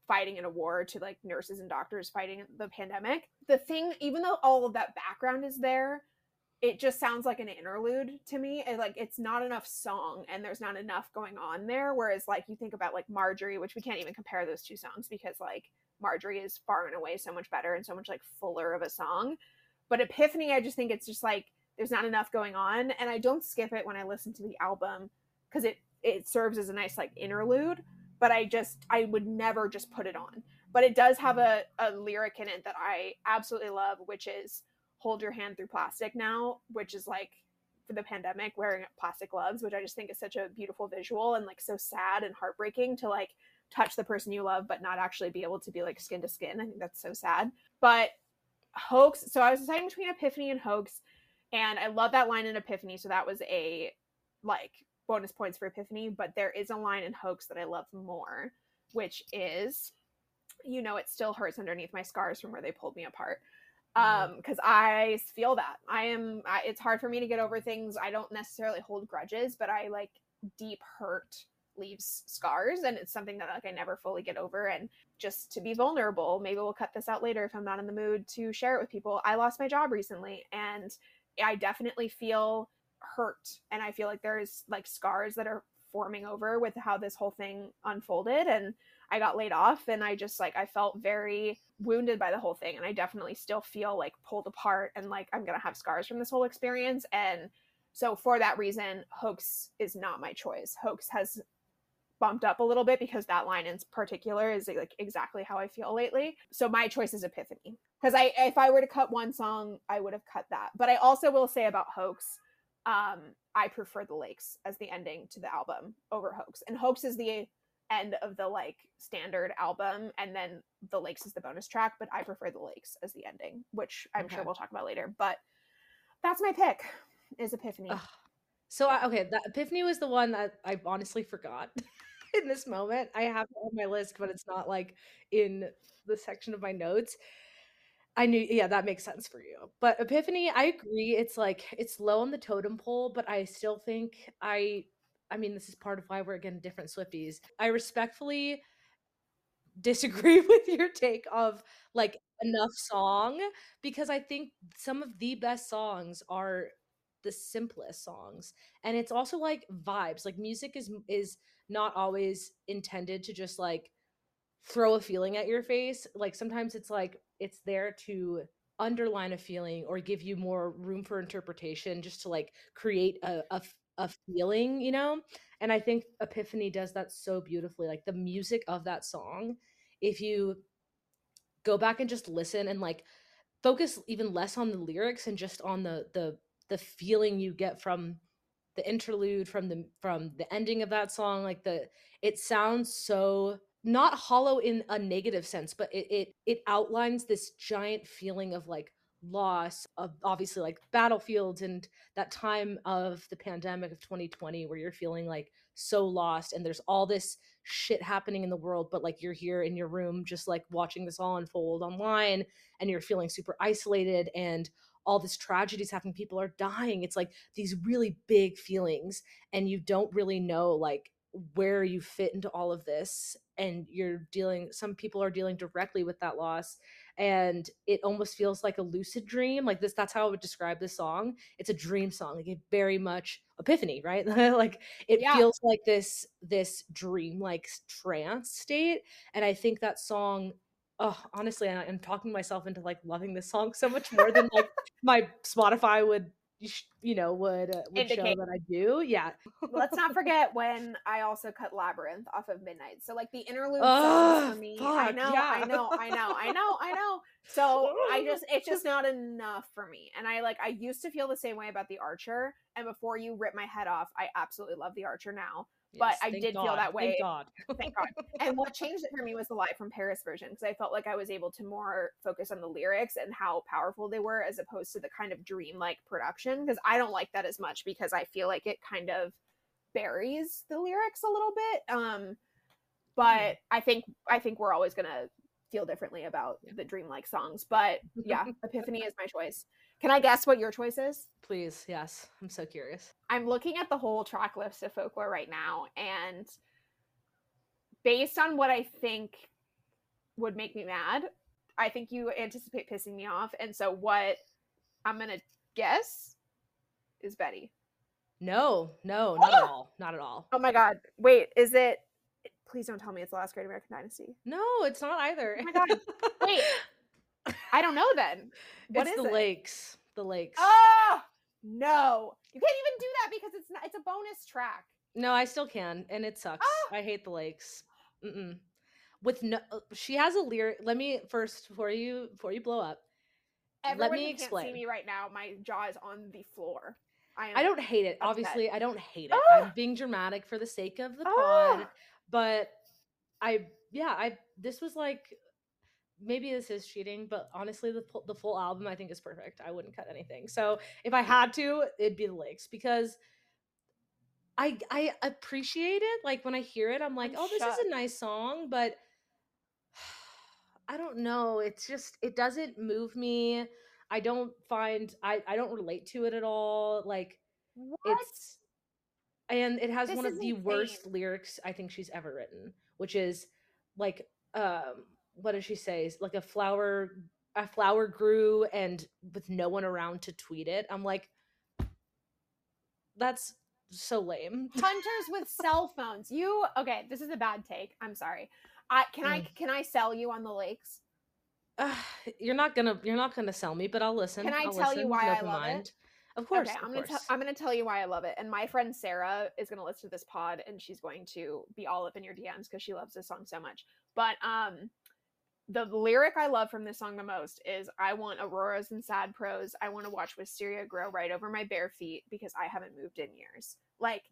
fighting in a war to like nurses and doctors fighting the pandemic. The thing, even though all of that background is there, it just sounds like an interlude to me. It, like it's not enough song and there's not enough going on there. Whereas like you think about like Marjorie, which we can't even compare those two songs because like Marjorie is far and away so much better and so much like fuller of a song. But Epiphany, I just think it's just like there's not enough going on, and I don't skip it when I listen to the album because it it serves as a nice like interlude. But I just I would never just put it on. But it does have mm-hmm. a, a lyric in it that I absolutely love, which is hold your hand through plastic now, which is like for the pandemic wearing plastic gloves, which I just think is such a beautiful visual and like so sad and heartbreaking to like touch the person you love but not actually be able to be like skin to skin. I think that's so sad. But hoax, so I was deciding between Epiphany and hoax, and I love that line in Epiphany, so that was a like bonus points for Epiphany, but there is a line in hoax that I love more, which is you know it still hurts underneath my scars from where they pulled me apart. Mhm. um because i feel that. I am I, it's hard for me to get over things. I don't necessarily hold grudges but i like deep hurt leaves scars and it's something that like i never fully get over. And just to be vulnerable maybe we'll cut this out later if i'm not in the mood to share it with people. I lost my job recently and i definitely feel hurt and i feel like there's like scars that are forming over with how this whole thing unfolded. And I got laid off and I just like I felt very wounded by the whole thing and I definitely still feel like pulled apart and like I'm going to have scars from this whole experience and so for that reason hoax is not my choice. Hoax has bumped up a little bit because that line in particular is like exactly how I feel lately. So my choice is Epiphany because I if I were to cut one song I would have cut that. But I also will say about Hoax um I prefer the lakes as the ending to the album over Hoax. And Hoax is the end of the like standard album and then the lakes is the bonus track but i prefer the lakes as the ending which i'm sure we'll talk about later but that's my pick is epiphany Ugh. So I, okay, that Epiphany was the one that I honestly forgot in this moment. I have it on my list, but it's not like in the section of my notes. I knew, yeah, that makes sense for you. But Epiphany, I agree. It's like it's low on the totem pole, but I still think I. I mean, this is part of why we're getting different Swifties. I respectfully disagree with your take of like enough song because I think some of the best songs are the simplest songs and it's also like vibes like music is is not always intended to just like throw a feeling at your face like sometimes it's like it's there to underline a feeling or give you more room for interpretation just to like create a, a a feeling you know? And i think epiphany does that so beautifully like the music of that song if you go back and just listen and like focus even less on the lyrics and just on the the the feeling you get from the interlude from the from the ending of that song like the it sounds so not hollow in a negative sense but it it, it outlines this giant feeling of like loss of obviously like battlefields and that time of the pandemic of 2020 where you're feeling like so lost and there's all this shit happening in the world but like you're here in your room just like watching this all unfold online and you're feeling super isolated and all this tragedy is happening people are dying. It's like these really big feelings and you don't really know like where you fit into all of this and you're dealing some people are dealing directly with that loss and it almost feels like a lucid dream like this that's how i would describe this song it's a dream song like it very much epiphany right like it Yeah. feels like this this dream like trance state and i think that song oh, honestly, I, I'm talking myself into like loving this song so much more than like my Spotify would you know would uh, would Indicate. show that I do. Yeah. Let's not forget when I also cut Labyrinth off of Midnight. So like the interlude for me. Fuck, I know, yeah. I know, I know, I know, I know. So I just it's just not enough for me. And I like I used to feel the same way about the Archer. And before you rip my head off, I absolutely love the Archer now but I did God. feel that way. Thank God. thank God. And what changed it for me was the Live from Paris version because I felt like I was able to more focus on the lyrics and how powerful they were as opposed to the kind of dream-like production because I don't like that as much because I feel like it kind of buries the lyrics a little bit. Um but mm. I think I think we're always going to feel differently about the dreamlike songs, but yeah, Epiphany is my choice. Can I guess what your choice is? Please, yes. I'm so curious. I'm looking at the whole track list of folklore right now, and based on what I think would make me mad, I think you anticipate pissing me off. And so, what I'm going to guess is Betty. No, no, not at all. Not at all. Oh my God. Wait, is it? Please don't tell me it's the last Great American Dynasty. No, it's not either. Oh my God. Wait. I don't know then. What it's the it? lakes. The lakes. Oh no. You can't even do that because it's not it's a bonus track. No, I still can, and it sucks. Oh. I hate the lakes. Mm-mm. With no, uh, she has a lyric. Let me first before you before you blow up. Everyone let me explain. Can't see me right now. My jaw is on the floor. I, I don't hate it. Upset. Obviously, I don't hate it. Oh. I'm ah! being dramatic for the sake of the oh. pod, but I yeah, I this was like maybe this is cheating, but honestly, the the full album I think is perfect. I wouldn't cut anything. So if I had to, it'd be the lakes because I I appreciate it. Like when I hear it, I'm like, I'm oh, this is a nice song, but I don't know. It's just it doesn't move me. I don't find I I don't relate to it at all. Like what? it's and it has this one of the insane. worst lyrics I think she's ever written, which is like um what does she say? Like a flower a flower grew and with no one around to tweet it. I'm like that's so lame. Hunters with cell phones. You okay, this is a bad take. I'm sorry. I can mm. I can I sell you on the lakes? Uh, you're not gonna you're not gonna sell me, but I'll listen. Can I I'll tell listen. you why I love mind. it? Of course. Okay, I'm gonna tell I'm gonna tell you why I love it. And my friend Sarah is gonna listen to this pod and she's going to be all up in your DMs because she loves this song so much. But um the lyric I love from this song the most is I want auroras and sad prose. I want to watch wisteria grow right over my bare feet because I haven't moved in years. Like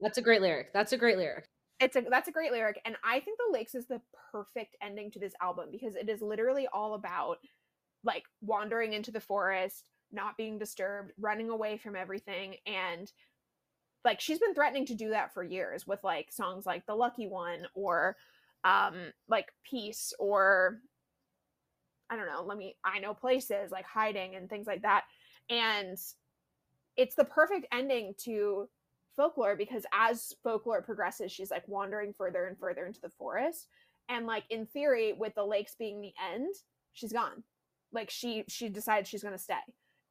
That's a great lyric. That's a great lyric. It's a that's a great lyric and I think The Lakes is the perfect ending to this album because it is literally all about like wandering into the forest, not being disturbed, running away from everything and like she's been threatening to do that for years with like songs like The Lucky One or um like peace or i don't know let me i know places like hiding and things like that. And it's the perfect ending to folklore because as folklore progresses she's like wandering further and further into the forest. And like in theory with the lakes being the end she's gone. Like she she decides she's going to stay.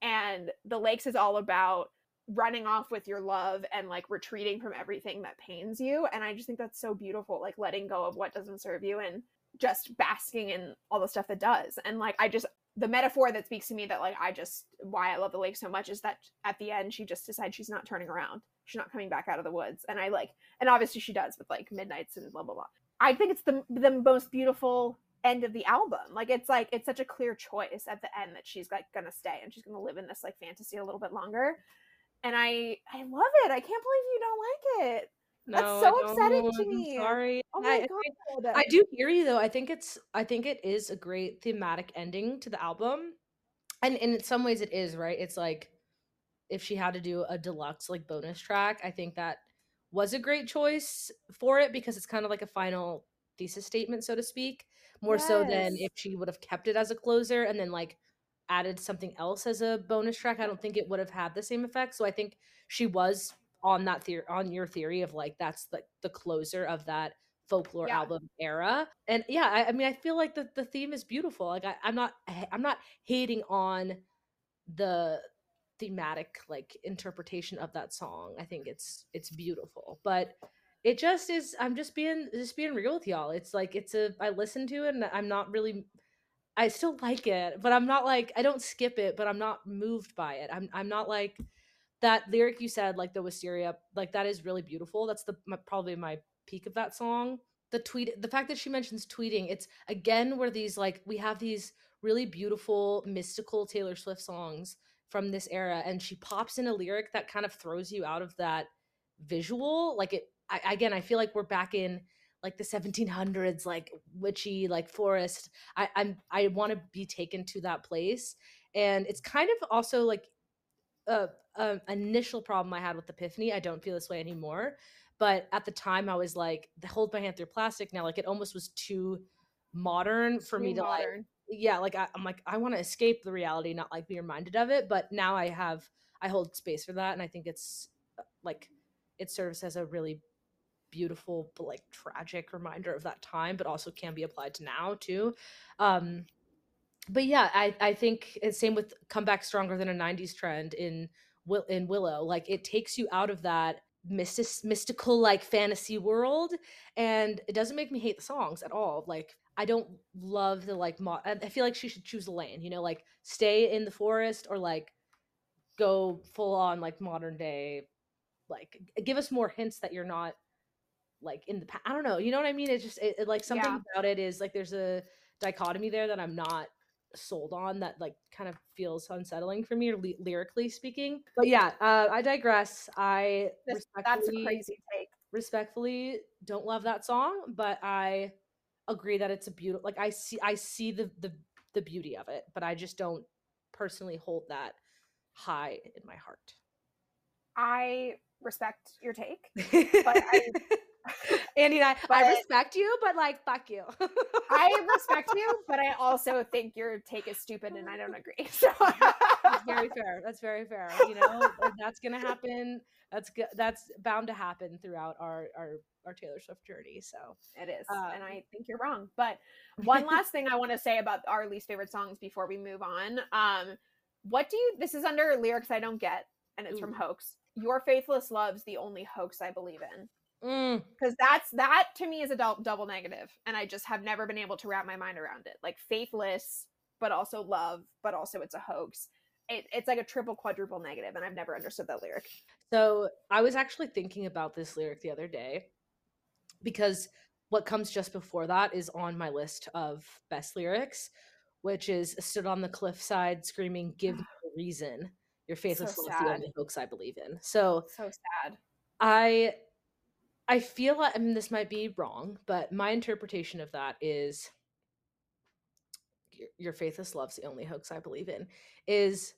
And the lakes is all about running off with your love and like retreating from everything that pains you and i just think that's so beautiful like letting go of what doesn't serve you and just basking in all the stuff that does and like i just the metaphor that speaks to me that like i just why i love the lake so much is that at the end she just decides she's not turning around she's not coming back out of the woods and i like and obviously she does with like midnights and blah blah blah. I think it's the the most beautiful end of the album like it's like it's such a clear choice at the end that she's like gonna stay and she's gonna live in this like fantasy a little bit longer and I I love it. I can't believe you don't like it. No, That's so upsetting to me. I'm sorry. Oh my I, god. I, I do hear you though. I think it's I think it is a great thematic ending to the album. And, and in some ways it is, right? It's like if she had to do a deluxe like bonus track, I think that was a great choice for it because it's kind of like a final thesis statement, so to speak, more yes. so than if she would have kept it as a closer and then like added something else as a bonus track, I don't think it would have had the same effect. So I think she was on that theory on your theory of like that's the the closer of that folklore yeah. album era. And yeah, I, I, mean I feel like the the theme is beautiful. Like I, I'm not I'm not hating on the thematic like interpretation of that song. I think it's it's beautiful. But it just is i'm just being just being real with y'all it's like it's a i listen to it and i'm not really i still like it but i'm not like i don't skip it but i'm not moved by it. I'm, I'm not like that lyric you said like the wisteria like that is really beautiful. That's the my, probably my peak of that song. The tweet the fact that she mentions tweeting it's again where these like we have these really beautiful mystical taylor swift songs from this era and she pops in a lyric that kind of throws you out of that visual. Like it I, again i feel like we're back in like the 1700s like witchy like forest i i'm i want to be taken to that place. And it's kind of also like a, a initial problem i had with epiphany. I don't feel this way anymore. But at the time i was like the hold my hand through plastic now like it almost was too modern for too me to modern. like yeah like I, i'm like i want to escape the reality not like be reminded of it. But now i have i hold space for that and i think it's like it serves as a really beautiful but like tragic reminder of that time but also can be applied to now too. Um but yeah i i think it's same with come back stronger than a 90s trend in will in willow. Like it takes you out of that mystic, mystical like fantasy world and it doesn't make me hate the songs at all. Like i don't love the like mo- i feel like she should choose a lane you know like stay in the forest or like go full on like modern day like give us more hints that you're not like in the past i don't know you know what i mean? It's just it, it like something yeah. about it is like there's a dichotomy there that i'm not sold on that like kind of feels unsettling for me ly- lyrically speaking. But yeah uh, i digress. I that's a crazy take. respectfully don't love that song but i agree that it's a beautiful like i see i see the the the beauty of it but i just don't personally hold that high in my heart. I respect your take but i Andy and I, but I respect you, but like, fuck you. I respect you, but I also think your take is stupid and I don't agree. So that's very fair. That's very fair. You know, that's gonna happen. That's good. That's bound to happen throughout our our our Taylor Swift journey. So it is, um, and I think you're wrong. But one last thing I want to say about our least favorite songs before we move on. Um, what do you? This is under lyrics I don't get, and it's ooh. from Hoax. Your faithless love's the only hoax I believe in because mm. that's that to me is a double, double negative and i just have never been able to wrap my mind around it. Like faithless but also love but also it's a hoax. It, it's like a triple quadruple negative and i've never understood that lyric. So i was actually thinking about this lyric the other day because what comes just before that is on my list of best lyrics which is stood on the cliffside screaming give me a reason. Your faithless so love the only hoax i believe in. So so sad. I I feel I mean this might be wrong, but my interpretation of that is your, your faithless love's the only hoax I believe in. Is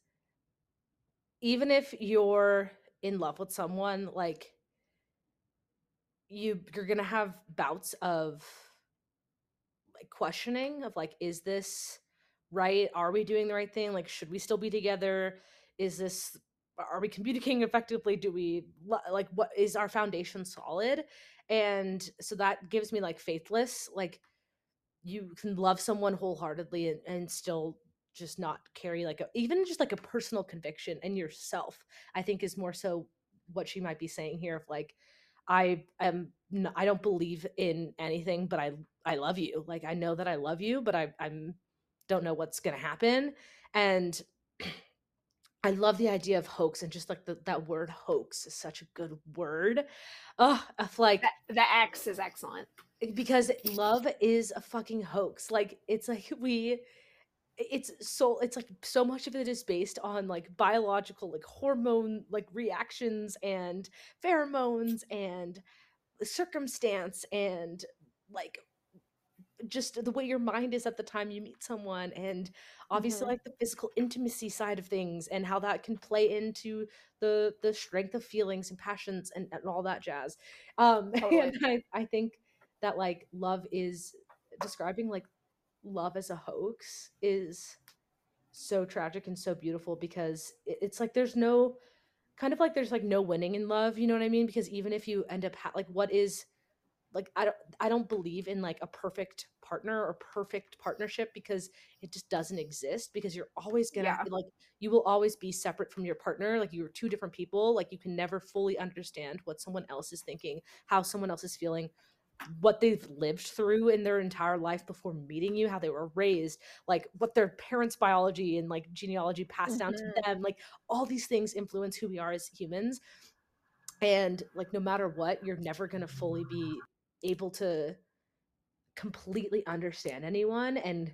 even if you're in love with someone, like you you're gonna have bouts of like questioning of like, is this right? Are we doing the right thing? Like, should we still be together? Is this are we communicating effectively? Do we like what is our foundation solid? And so that gives me like faithless like you can love someone wholeheartedly and, and still just not carry like a even just like a personal conviction in yourself i think is more so what she might be saying here of like i am i don't believe in anything but i i love you. Like i know that i love you but i i'm don't know what's gonna happen. And I love the idea of hoax and just like the, that word hoax is such a good word. Oh, like the, the X is excellent eh, because love is a fucking hoax. Like it's like we it's so it's like so much of it is based on like biological like hormone like reactions and pheromones and circumstance and like just the way your mind is at the time you meet someone and obviously mm-hmm. like the physical intimacy side of things and how that can play into the the strength of feelings and passions and, and all that jazz um totally. and I, I think that like love is describing like love as a hoax is so tragic and so beautiful because it's like there's no kind of like there's like no winning in love you know what i mean because even if you end up ha- like what is like I don't I don't believe in like a perfect partner or perfect partnership because it just doesn't exist because you're always gonna Yeah. like you will always be separate from your partner like you're two different people like you can never fully understand what someone else is thinking how someone else is feeling what they've lived through in their entire life before meeting you how they were raised like what their parents biology and like genealogy passed down to Mhm. them like all these things influence who we are as humans and like no matter what you're never going to fully be able to completely understand anyone and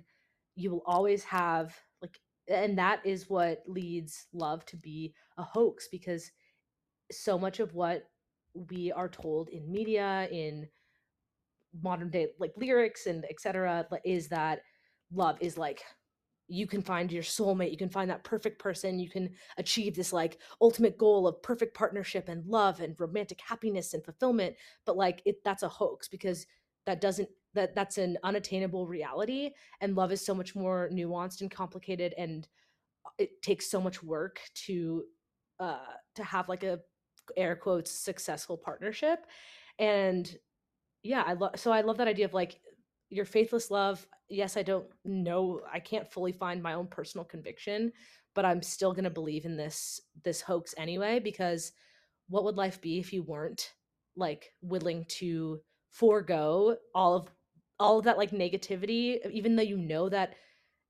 you will always have like and that is what leads love to be a hoax because so much of what we are told in media in modern day like lyrics and etc is that love is like you can find your soulmate you can find that perfect person you can achieve this like ultimate goal of perfect partnership and love and romantic happiness and fulfillment but like it that's a hoax because that doesn't that that's an unattainable reality and love is so much more nuanced and complicated and uh, it takes so much work to uh to have like a air quotes successful partnership and yeah i love so i love that idea of like your faithless love yes i don't know i can't fully find my own personal conviction but i'm still going to believe in this this hoax anyway because what would life be if you weren't like willing to forego all of all of that like negativity even though you know that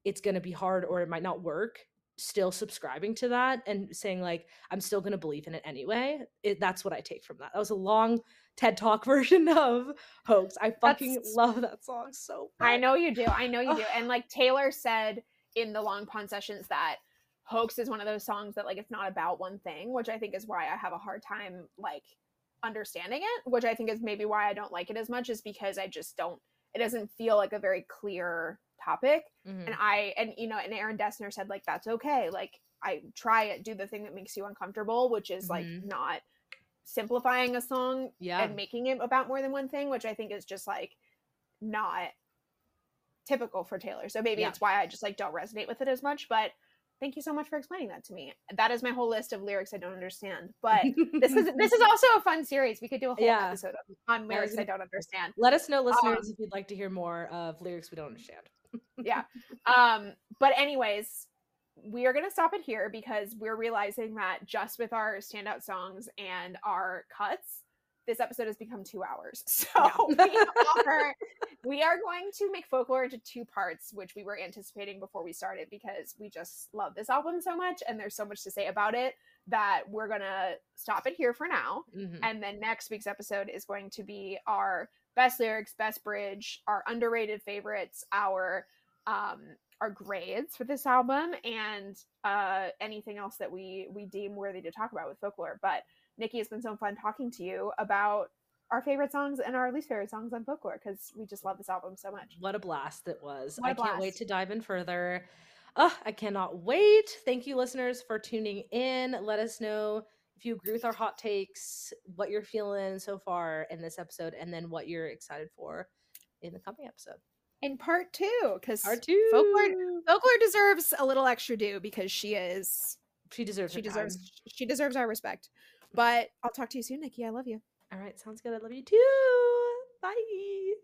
it's going to be hard or it might not work still subscribing to that and saying like i'm still going to believe in it anyway it, that's what i take from that that was a long ted talk version of hoax i fucking That's- love that song so I know you do. I know you do. And like Taylor said in the Long Pond sessions that Hoax is one of those songs that like it's not about one thing, which I think is why I have a hard time like understanding it, which I think is maybe why I don't like it as much is because I just don't it doesn't feel like a very clear topic. Mhm. And I and you know, and Aaron Dessner said like that's okay. Like I try it, do the thing that makes you uncomfortable, which is like Mhm. not simplifying a song yeah and making it about more than one thing, which I think is just like not typical for Taylor. So maybe Yeah. it's why I just like don't resonate with it as much. But thank you so much for explaining that to me. That is my whole list of lyrics I don't understand. But this is this is also a fun series. We could do a whole Yeah. episode on, on I lyrics I, gonna- don't understand. let us know listeners Um, if you'd like to hear more of lyrics we don't understand yeah. Um, but anyways, we are gonna stop it here because we're realizing that just with our standout songs and our cuts, this episode has become two hours. So we are we are going to make folklore into two parts, which we were anticipating before we started because we just love this album so much and there's so much to say about it that we're gonna stop it here for now. Mhm. And then next week's episode is going to be our best lyrics, best bridge, our underrated favorites, our um our grades for this album, and uh anything else that we we deem worthy to talk about with folklore. But Nikki, it's been so fun talking to you about our favorite songs and our least favorite songs on folklore because we just love this album so much. what a blast it was. I can't wait to dive in further. Oh, i cannot wait. Thank you listeners for tuning in. Let us know if you agree with our hot takes what you're feeling so far in this episode and then what you're excited for in the coming episode In part two, because part two folklore folklore deserves a little extra due because she is she deserves she deserves time. she deserves our respect. Mm. But I'll talk to you soon, Nikki. I love you. all right sounds good i love you too bye